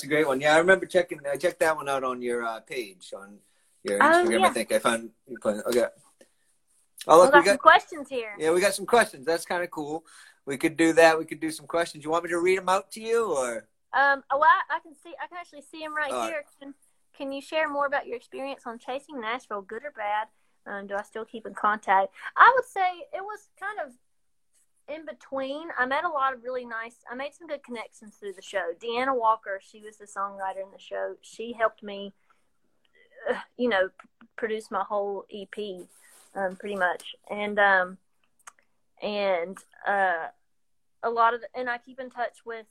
that's a great one. Yeah, I remember checking. I checked that one out on your uh, page on your Oh, Instagram. yeah. I think I found you. Okay. Oh, We got, we some questions here. yeah, we got some questions. That's kind of cool. We could do that. We could do some questions. You want me to read them out to you, or Um, oh, I, I can see. I can actually see them right All right. here. Can, can you share more about your experience on chasing Nashville, good or bad? Um, do I still keep in contact? I would say it was kind of in between. I met a lot of really nice. I made some good connections through the show. Deanna Walker, she was the songwriter in the show. She helped me, uh, you know, p- produce my whole EP, um, pretty much. And um, and uh, a lot of, and I keep in touch with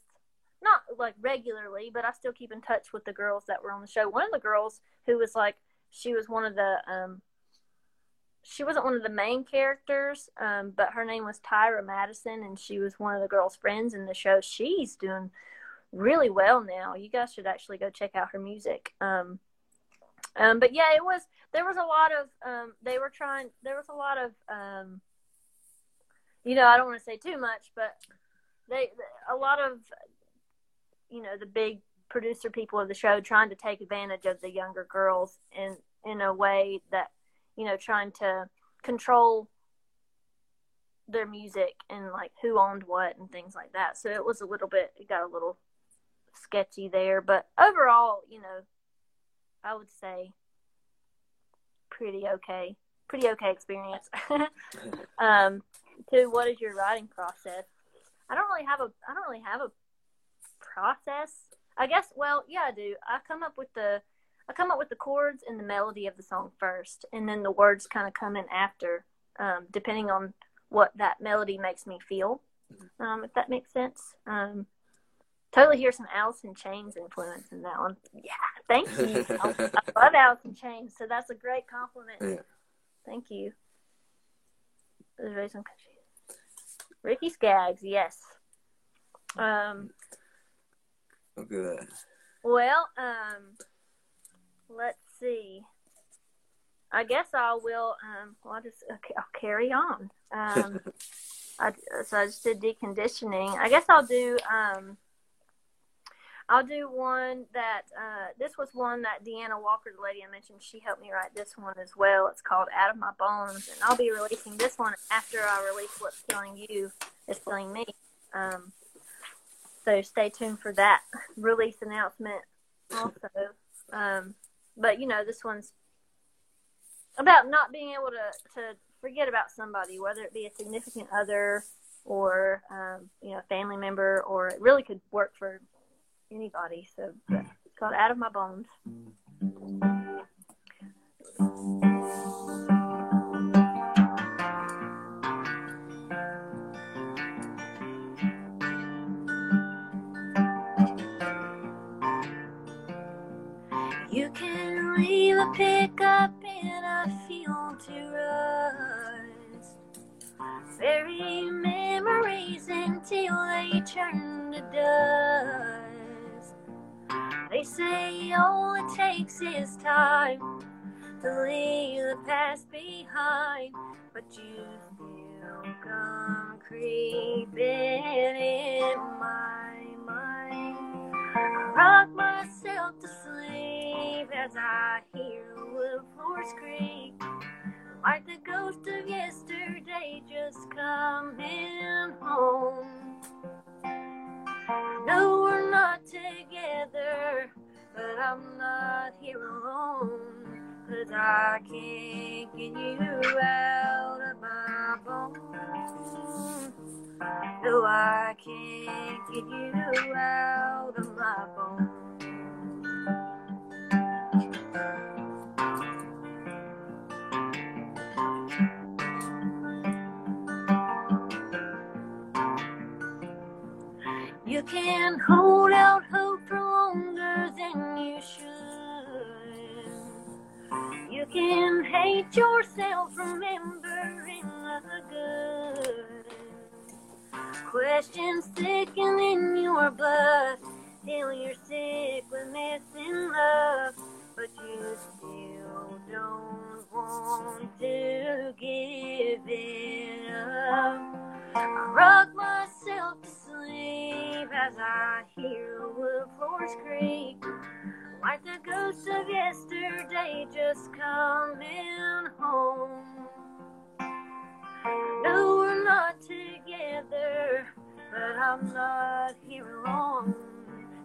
not like regularly, but I still keep in touch with the girls that were on the show. One of the girls who was like, she was one of the, um, she wasn't one of the main characters, um, but her name was Tyra Madison, and she was one of the girls' friends in the show. She's doing really well now. You guys should actually go check out her music. Um, um, but yeah, it was there was a lot of um, they were trying. There was a lot of um, you know I don't want to say too much, but they a lot of you know the big producer people of the show trying to take advantage of the younger girls in in a way that you know trying to control their music and like who owned what and things like that. So it was a little bit it got a little sketchy there, but overall, you know, I would say pretty okay. Pretty okay experience. um to what is your writing process? I don't really have a I don't really have a process. I guess well, yeah, I do. I come up with the I come up with the chords and the melody of the song first, and then the words kind of come in after, um, depending on what that melody makes me feel. Um, if that makes sense. Um, totally hear some Alice in Chains influence in that one. Yeah, thank you. I love Alice in Chains, so that's a great compliment. Yeah. Thank you. Ricky Skaggs, yes. Um, Good. Well, um, let's see. I guess I will. Um, well, I'll just I'll carry on. Um, I, so I just did deconditioning. I guess I'll do. Um, I'll do one that uh, this was one that Deanna Walker, the lady I mentioned, she helped me write this one as well. It's called Out of My Bones, and I'll be releasing this one after I release What's Killing You is Killing Me. Um, so stay tuned for that release announcement also. Um, but you know, this one's about not being able to, to forget about somebody, whether it be a significant other or um, you know, a family member, or it really could work for anybody. So it's called Out of My Bones. Pick up in a field to rise. Bury memories until they turn to dust. They say all it takes is time to leave the past behind, but you still come creeping in my mind. Rock myself to sleep as I hear the Floors creak. Like the ghost of yesterday just coming home. No, we're not together, but I'm not here alone. Cause I can't get you out of my bones. No, I can't get you out of my bones. You can hold out hope for longer than you should. You can hate yourself remembering the good. Questions thicken in your blood till you're sick with missing love, but you still don't want to give it up. I rock myself to sleep as I hear wood floors creak, like the ghost of yesterday just coming home. No, not together, but I'm not here alone.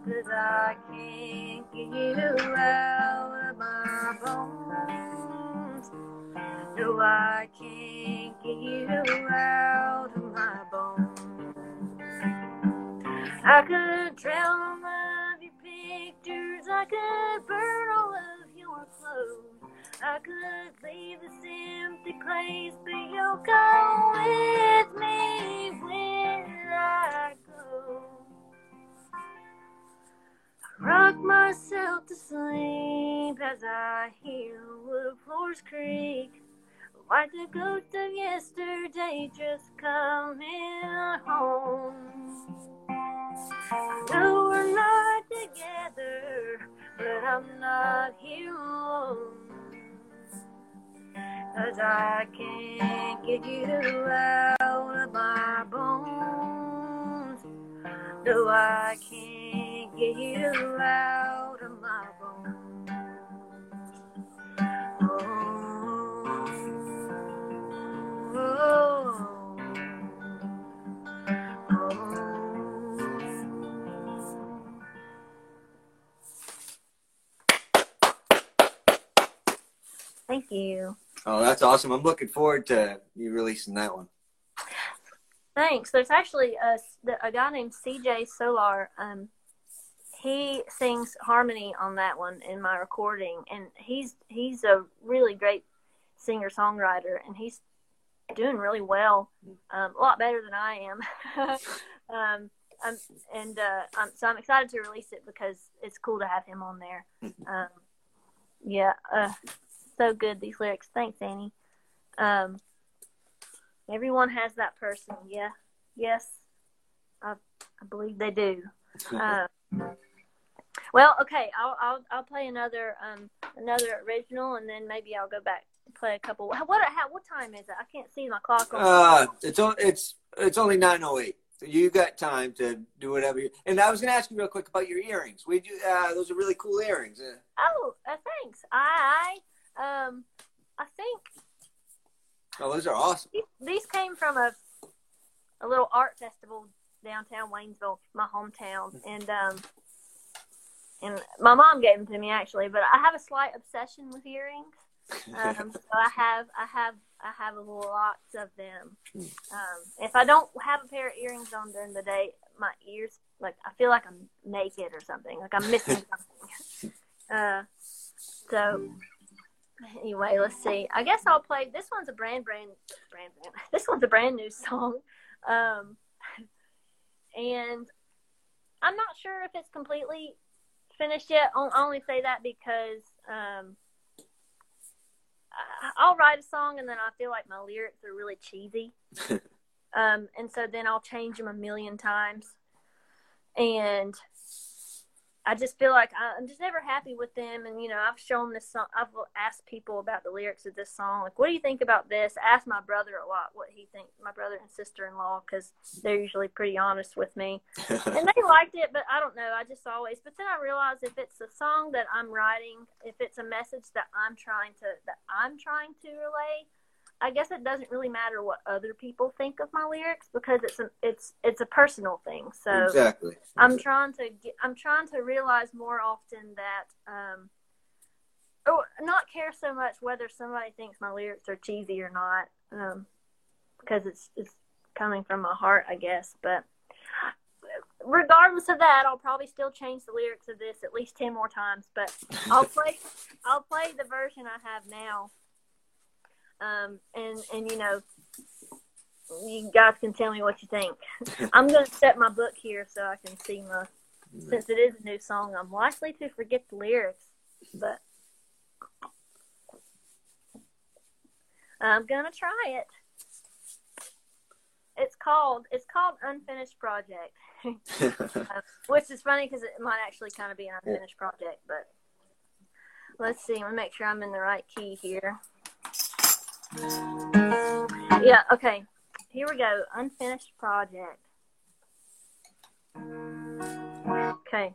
Cause I can't get you out of my bones. No, I can't get you out of my bones. I could drown all of your pictures, I could burn all of your clothes. I could leave this empty place, but you'll go with me where I go. I rock myself to sleep as I hear wood floors creak. Like the ghost of yesterday just coming home. No, we're not together, but I'm not here alone. Cause I can't get you out of my bones. No, I can't get you out of my bones. Oh, oh, oh. Thank you. Oh, that's awesome. I'm looking forward to you releasing that one. Thanks. There's actually a, a guy named CJ Solar. Um, he sings harmony on that one in my recording, and he's he's a really great singer songwriter, and he's doing really well, um, a lot better than I am. um, um, and uh, um, so I'm excited to release it because it's cool to have him on there. Um, yeah, uh, so good these lyrics. Thanks, Annie. Um, everyone has that person. Yeah, yes, I, I believe they do. Uh, well, okay, I'll I'll I'll play another um another original, and then maybe I'll go back and play a couple. What what how, what time is it? I can't see my clock. On. Uh, it's it's it's only nine oh eight. So you got time to do whatever. You, and I was going to ask you real quick about your earrings. We do. Uh, those are really cool earrings. Uh, Oh, uh, thanks. I um I think oh, those are awesome. these, these came from a a little art festival downtown Waynesville, my hometown, and um and my mom gave them to me actually. But I have a slight obsession with earrings. Um, so I have I have I have lots of them. Um, if I don't have a pair of earrings on during the day, my ears like I feel like I'm naked or something, like I'm missing something. Uh, so anyway, let's see. I guess I'll play. This one's a brand brand brand brand. This one's a brand new song, um, and I'm not sure if it's completely finished yet. I'll only say that because um, I'll write a song and then I feel like my lyrics are really cheesy, um, and so then I'll change them a million times, and I just feel like I- I'm just never happy with them. And you know, I've shown this song. I've asked people about the lyrics of this song. Like, what do you think about this? I ask my brother a lot what he thinks. My brother and sister-in-law, because they're usually pretty honest with me and they liked it, but I don't know. I just always. But then I realized if it's a song that I'm writing, if it's a message that I'm trying to that I'm trying to relay, I guess it doesn't really matter what other people think of my lyrics because it's a it's it's a personal thing. So exactly. I'm trying to get. I'm trying to realize more often that. um or not care so much whether somebody thinks my lyrics are cheesy or not, um, because it's it's coming from my heart, I guess. But regardless of that, I'll probably still change the lyrics of this at least ten more times. But I'll play I'll play the version I have now. Um, and and you know, you guys can tell me what you think. I'm gonna set my book here so I can see my. Since it is a new song, I'm likely to forget the lyrics, but I'm gonna try it. It's called it's called Unfinished Project, uh, which is funny because it might actually kind of be an unfinished project. But let's see. Let me make sure I'm in the right key here. Yeah. Okay. Here we go. Unfinished project. Okay.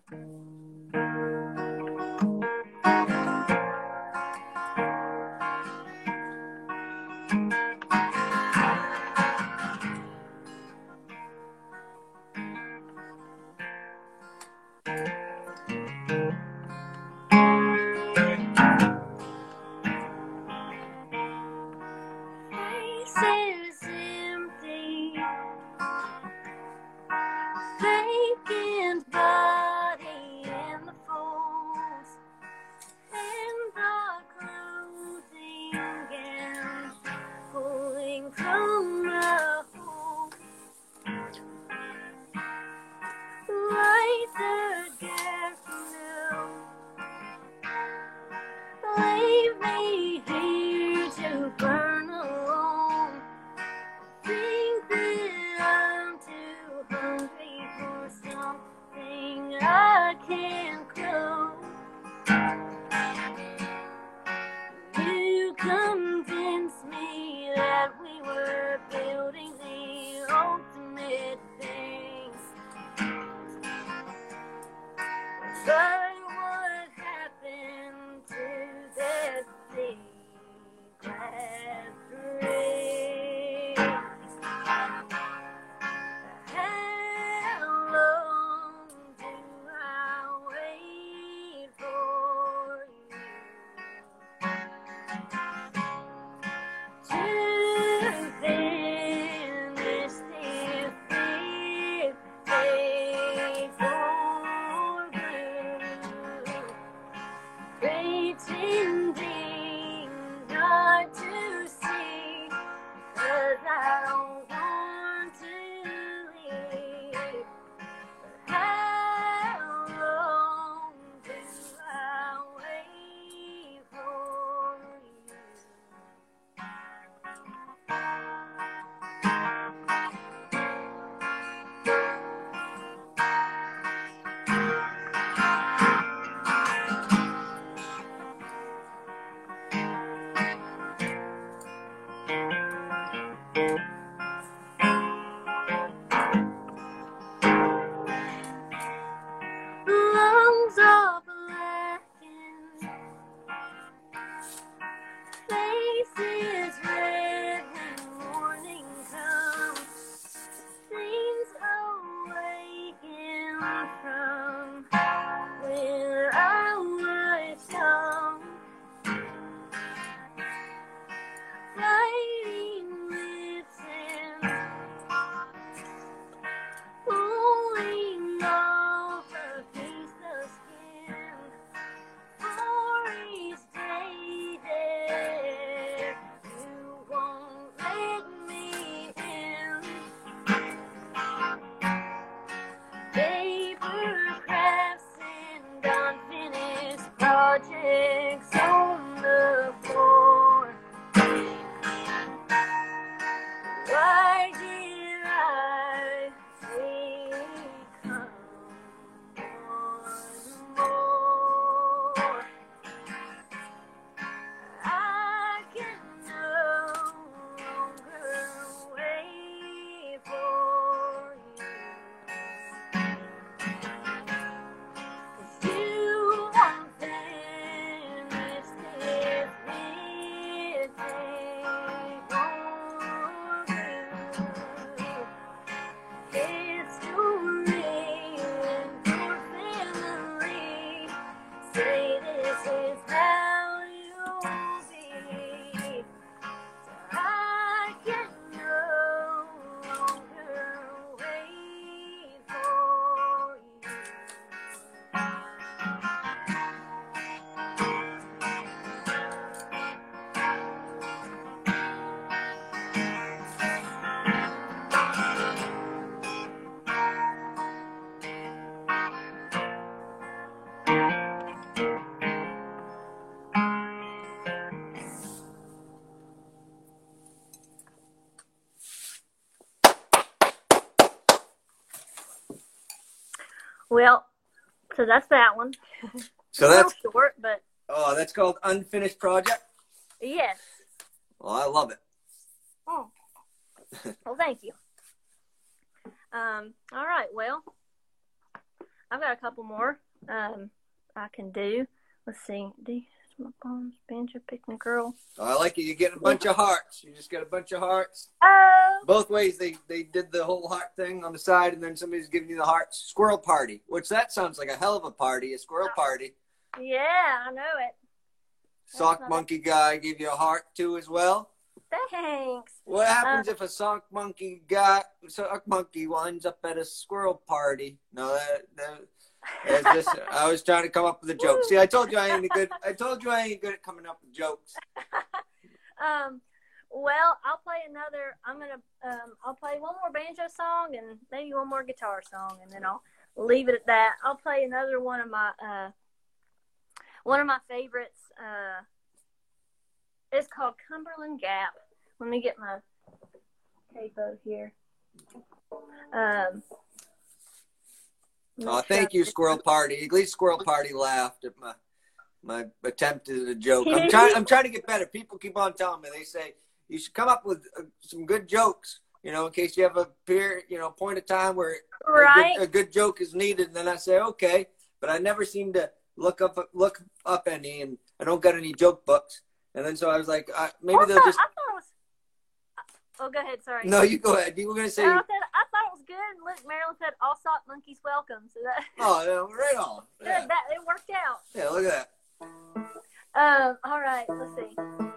Well, so that's that one. So that's short, but oh, that's called unfinished project. yes. Well, I love it. Oh. well, thank you. Um, all right. Well, I've got a couple more um, I can do. Let's see. D, my bones, banjo, picnic girl. Oh, I like it. You get a bunch of hearts. You just get a bunch of hearts. Both ways. They they did the whole heart thing on the side, and then somebody's giving you the heart Squirrel party, which that sounds like a hell of a party. A squirrel party. yeah, I know it. Sock monkey guy gave you a heart too as well. Thanks. What happens Uh, if a sock monkey guy, sock monkey winds up at a squirrel party? No, that, just, I was trying to come up with a joke. See, I told you I ain't good. I told you I ain't good at coming up with jokes. um, well, I'll play another. I'm gonna. Um, I'll play one more banjo song and maybe one more guitar song, and then I'll leave it at that. I'll play another one of my uh, one of my favorites. Uh, it's called Cumberland Gap. Let me get my capo here. Um. Oh, thank you, Squirrel Party. At least Squirrel Party laughed at my my attempt at a joke. I'm trying. I'm trying to get better. People keep on telling me. They say you should come up with uh, some good jokes. You know, in case you have a period, you know, point of time where a good, a good joke is needed. And then I say, okay, but I never seem to look up look up any, and I don't got any joke books. And then so I was like, uh, maybe I they'll just. I thought it was. Oh, go ahead. Sorry. No, you go ahead. You were gonna say, I, said, I thought it was good. And look, Marilyn said, "All sock monkeys welcome." So that, oh, yeah, right on. Yeah, that it worked out. yeah, look at that. Um. All right. Let's see.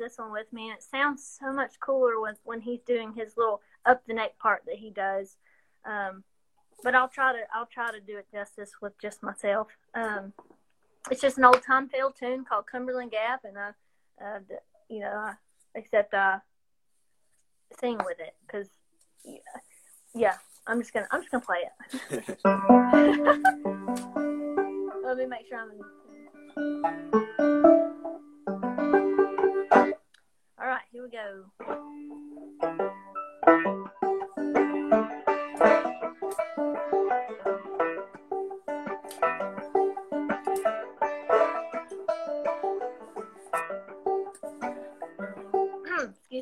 This one with me, and it sounds so much cooler when when he's doing his little up the neck part that he does. Um, but I'll try to I'll try to do it justice with just myself. Um, it's just an old time fiddle tune called Cumberland Gap, and I, uh, you know, I, except I sing with it because, yeah, yeah, I'm just gonna I'm just gonna play it. Let me make sure I'm in. All right, here we go.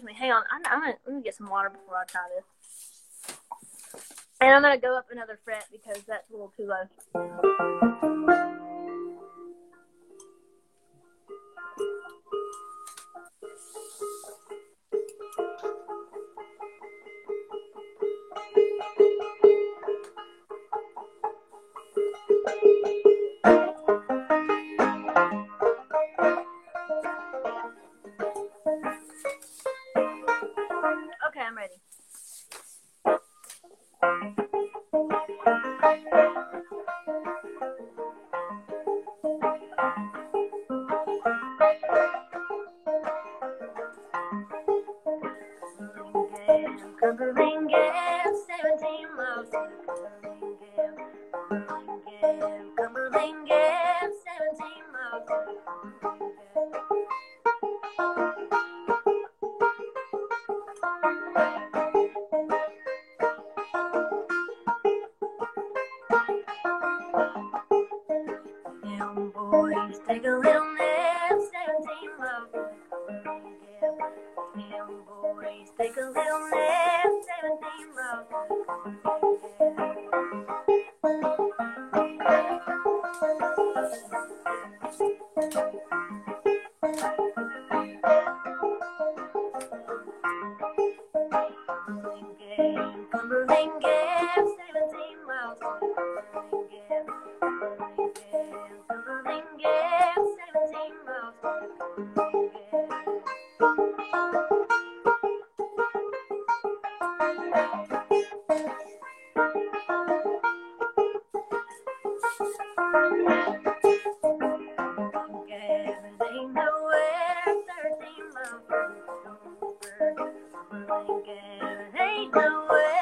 Me. Hang on. I'm, I'm gonna, let me get some water before I try this. And I'm gonna go up another fret because that's a little too low. and ain't no way.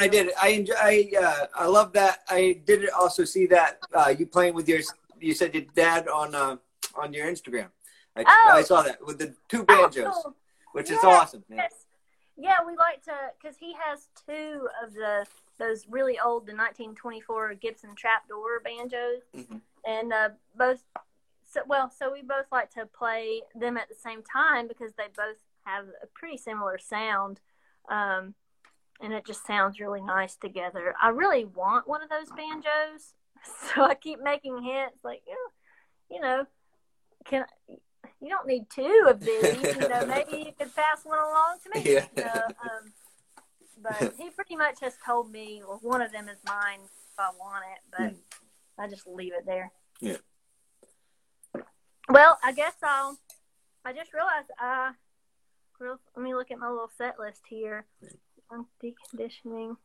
I did. I enjoy. I uh, I love that. I did also see that uh, you playing with your. You said your dad on uh, on your Instagram. I, Oh. I saw that with the two banjos, Oh, which is awesome. Man. Yes. Yeah, we like to because he has two of the those really old the 1924 Gibson trapdoor banjos, Mhm. and uh, both. So well, so we both like to play them at the same time because they both have a pretty similar sound, um, and it just sounds really nice together. I really want one of those banjos, so I keep making hints like, you know, you know, can you don't need two of these. You know, maybe you could pass one along to me. Yeah. You know, um, but he pretty much has told me, well, one of them is mine if I want it, but I just leave it there. Yeah. Well, I guess I'll. I just realized I. real- Let me look at my little set list here. Deconditioning.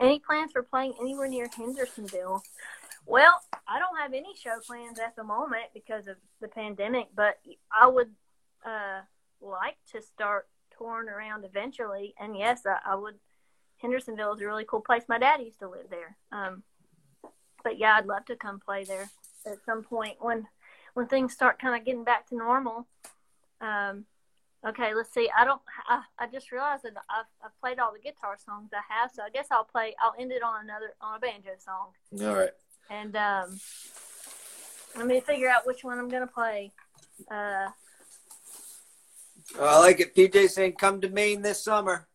Any plans for playing anywhere near Hendersonville? Well, I don't have any show plans at the moment because of the pandemic, but I would uh, like to start touring around eventually. And yes, I, I would. Hendersonville is a really cool place. My dad used to live there. Um, but yeah, I'd love to come play there at some point when when things start kind of getting back to normal. Um, okay, let's see. I don't. I, I just realized that I've, I've played all the guitar songs I have, so I guess I'll play. I'll end it on another on a banjo song, All right. and um, let me figure out which one I'm gonna play. Uh, Oh, I like it. PJ saying, "Come to Maine this summer.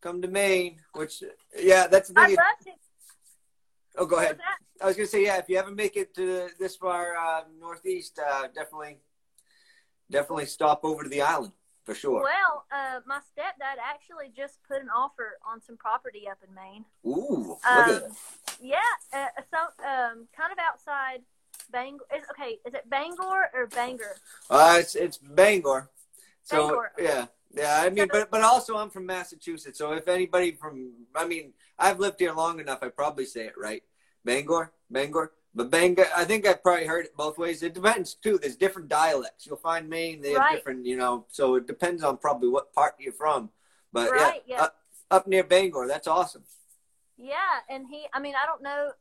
Come to Maine." Which, yeah, that's the thing. Oh, go ahead. I was gonna say, yeah, if you ever make it to this far uh, northeast, uh, definitely, definitely stop over to the island for sure. Well, uh, my stepdad actually just put an offer on some property up in Maine. Ooh, look Um, at that. Yeah, uh, some um, kind of outside Bangor. Is, okay, is it Bangor or Bangor? Uh, it's it's Bangor. So Bangor. yeah, yeah. I mean, but but also I'm from Massachusetts, so if anybody from, I mean, I've lived here long enough. I probably say it right. Bangor, Bangor, but Bangor. I think I've probably heard it both ways. It depends too. There's different dialects. You'll find Maine. They have different, you know. So it depends on probably what part you're from. But Right, yeah, yeah. Up, up near Bangor. That's awesome. Yeah, and he. I mean, I don't know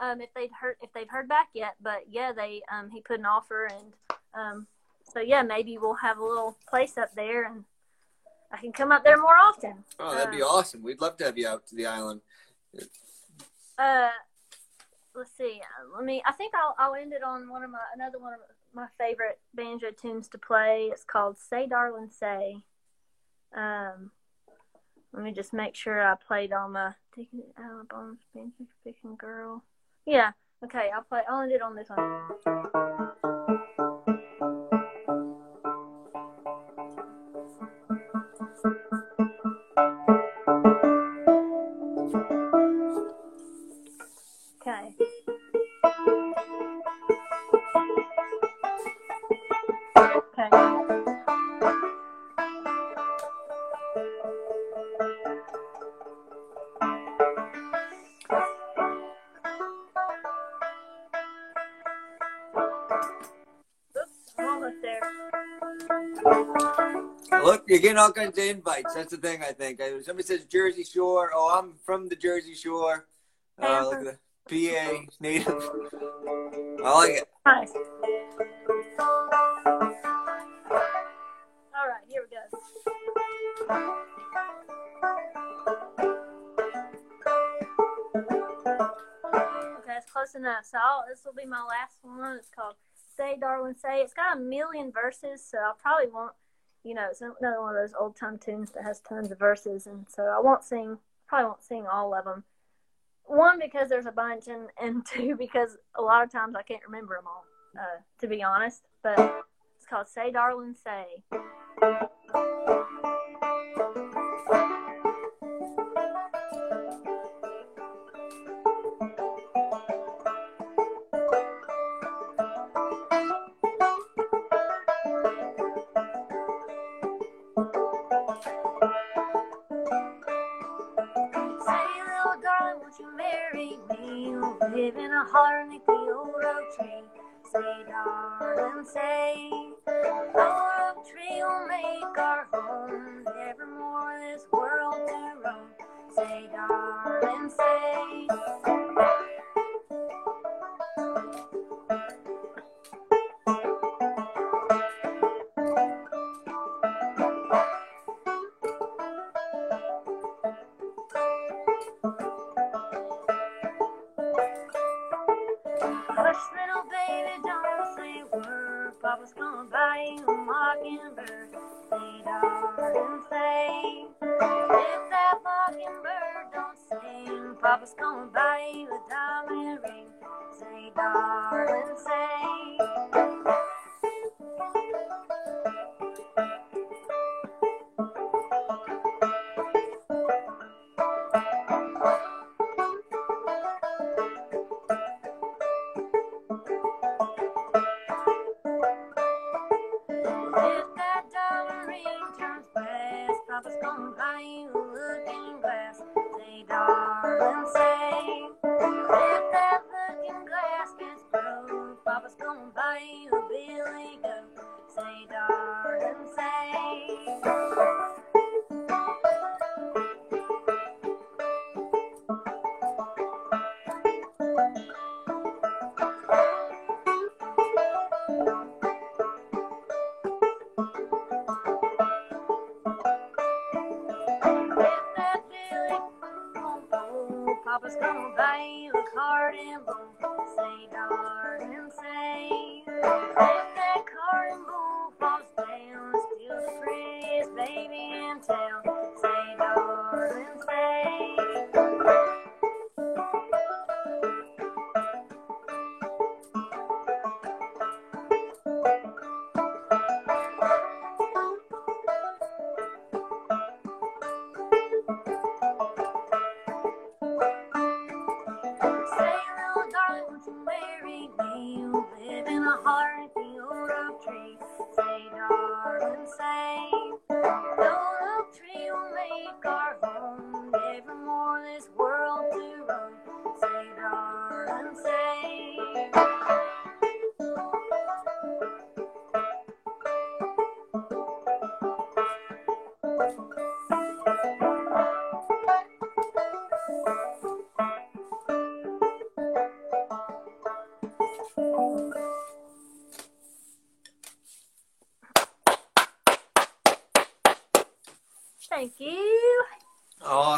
um, if they'd heard if they've heard back yet, but yeah, they um, he put an offer, and um, so yeah, maybe we'll have a little place up there, and I can come up there more often. Oh, that'd be Uh, awesome. We'd love to have you out to the island. Uh, let's see. uh, Let me. I think I'll I'll end it on one of my another one of my favorite banjo tunes to play. It's called "Say Darling Say." Um, let me just make sure I played all my taking it out on banjo picking girl. Yeah. Okay. I'll play. I'll end it on this one. Getting all kinds of invites. That's the thing. I think Uh, somebody says Jersey Shore. Oh, I'm from the Jersey Shore. Uh, look at the PA native. I like it. Nice. All right, here we go. Okay, that's close enough. So I'll, this will be my last one. It's called "Say, Darling, Say." It's got a million verses, so I probably won't. You know, it's another one of those old time tunes that has tons of verses, and so I won't sing. Probably won't sing all of them. one because there's a bunch, and and two because a lot of times I can't remember them all. Uh, to be honest, but it's called "Say Darling Say." Live in a holler underneath the old oak tree. Say, darling, say,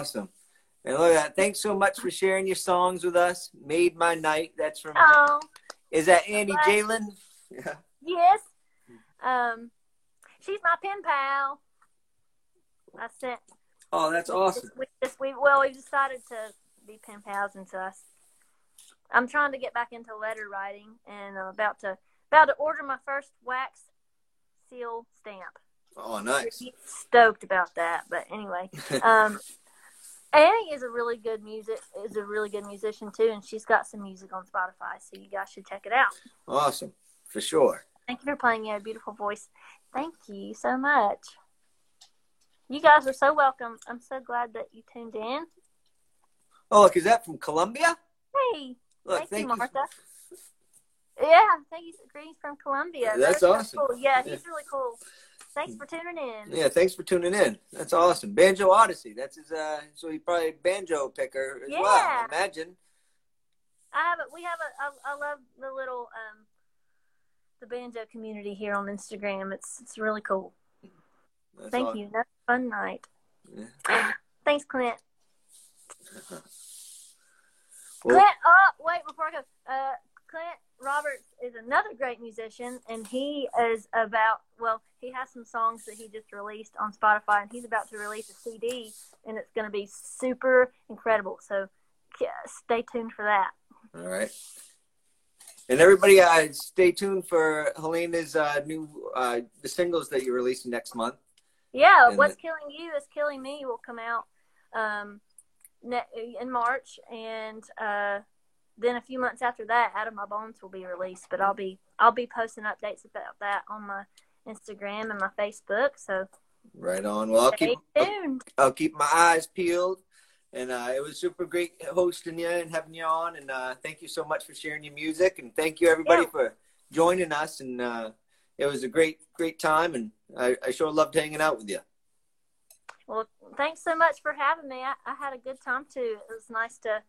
Awesome. And look at that. Thanks so much for sharing your songs with us. Made my night. That's from. Oh, Is that Andy. Jalen? Yeah. yes. Um, she's my pen pal. I sent Oh, that's awesome. week. This week, well, we decided to be pen pals, and so I'm trying to get back into letter writing, and I'm about to about to order my first wax seal stamp. Oh, nice. Stoked about that. But anyway, um, Annie is a really good music is a really good musician too, and she's got some music on Spotify, so you guys should check it out. Awesome. For sure. Thank you for playing. You have a beautiful voice. Thank you so much. You guys are so welcome. I'm so glad that you tuned in. Oh, look, is that from Colombia? Hey, Look, thank, thank you, Martha. Yeah, thank you. Greetings from Colombia. That's so awesome. Cool. Yeah, Yeah. he's really cool. Thanks for tuning in. Yeah, thanks for tuning in. That's awesome. Banjo Odyssey. That's his. Uh, so he's probably a banjo picker as well. I Yeah. imagine. I have a, we have a I, I love the little um the banjo community here on Instagram. It's it's really cool. That's Thank awesome. you. That's a fun night. Yeah. Thanks, Clint. Well, Clint, oh, wait, before I go, uh, Clint Roberts is another great musician, and he is about, well, he has some songs that he just released on Spotify, and he's about to release a CD, and it's going to be super incredible. So stay tuned for that. All right. And everybody, uh, stay tuned for Helena's uh, new uh, the singles that you're releasing next month. Yeah, and what's the- killing you is killing me will come out um, in March, and uh, then a few months after that, Out of My Bones will be released. But I'll be I'll be posting updates about that on my Instagram and my Facebook. So right on. Well, I'll keep. I'll, I'll keep my eyes peeled. And uh, it was super great hosting you and having you on. And uh, thank you so much for sharing your music. And thank you everybody yeah. for joining us. And uh, it was a great, great time. And I, I sure loved hanging out with you. Well, thanks so much for having me. I, I had a good time too. It was nice to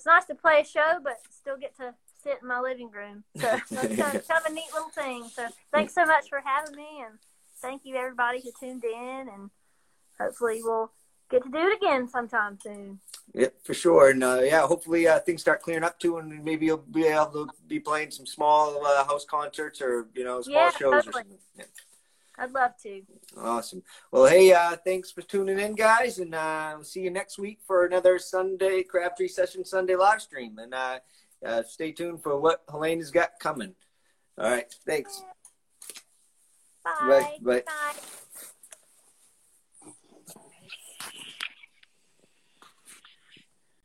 it's nice to play a show, but still get to sit in my living room. So it's kind, of, kind of a neat little thing. So thanks so much for having me, and thank you everybody who tuned in, and hopefully we'll get to do it again sometime soon. Yep, for sure. And uh, yeah, hopefully uh, things start clearing up too, and maybe you'll be able to be playing some small uh, house concerts or you know small yeah, shows totally. or something. Yeah. I'd love to. Awesome. Well, hey, uh, thanks for tuning in, guys, and uh, we'll see you next week for another Sunday Crabtree Session Sunday live stream. And uh, uh, stay tuned for what Helena's got coming. All right. Thanks. Bye. Bye. Bye. Bye.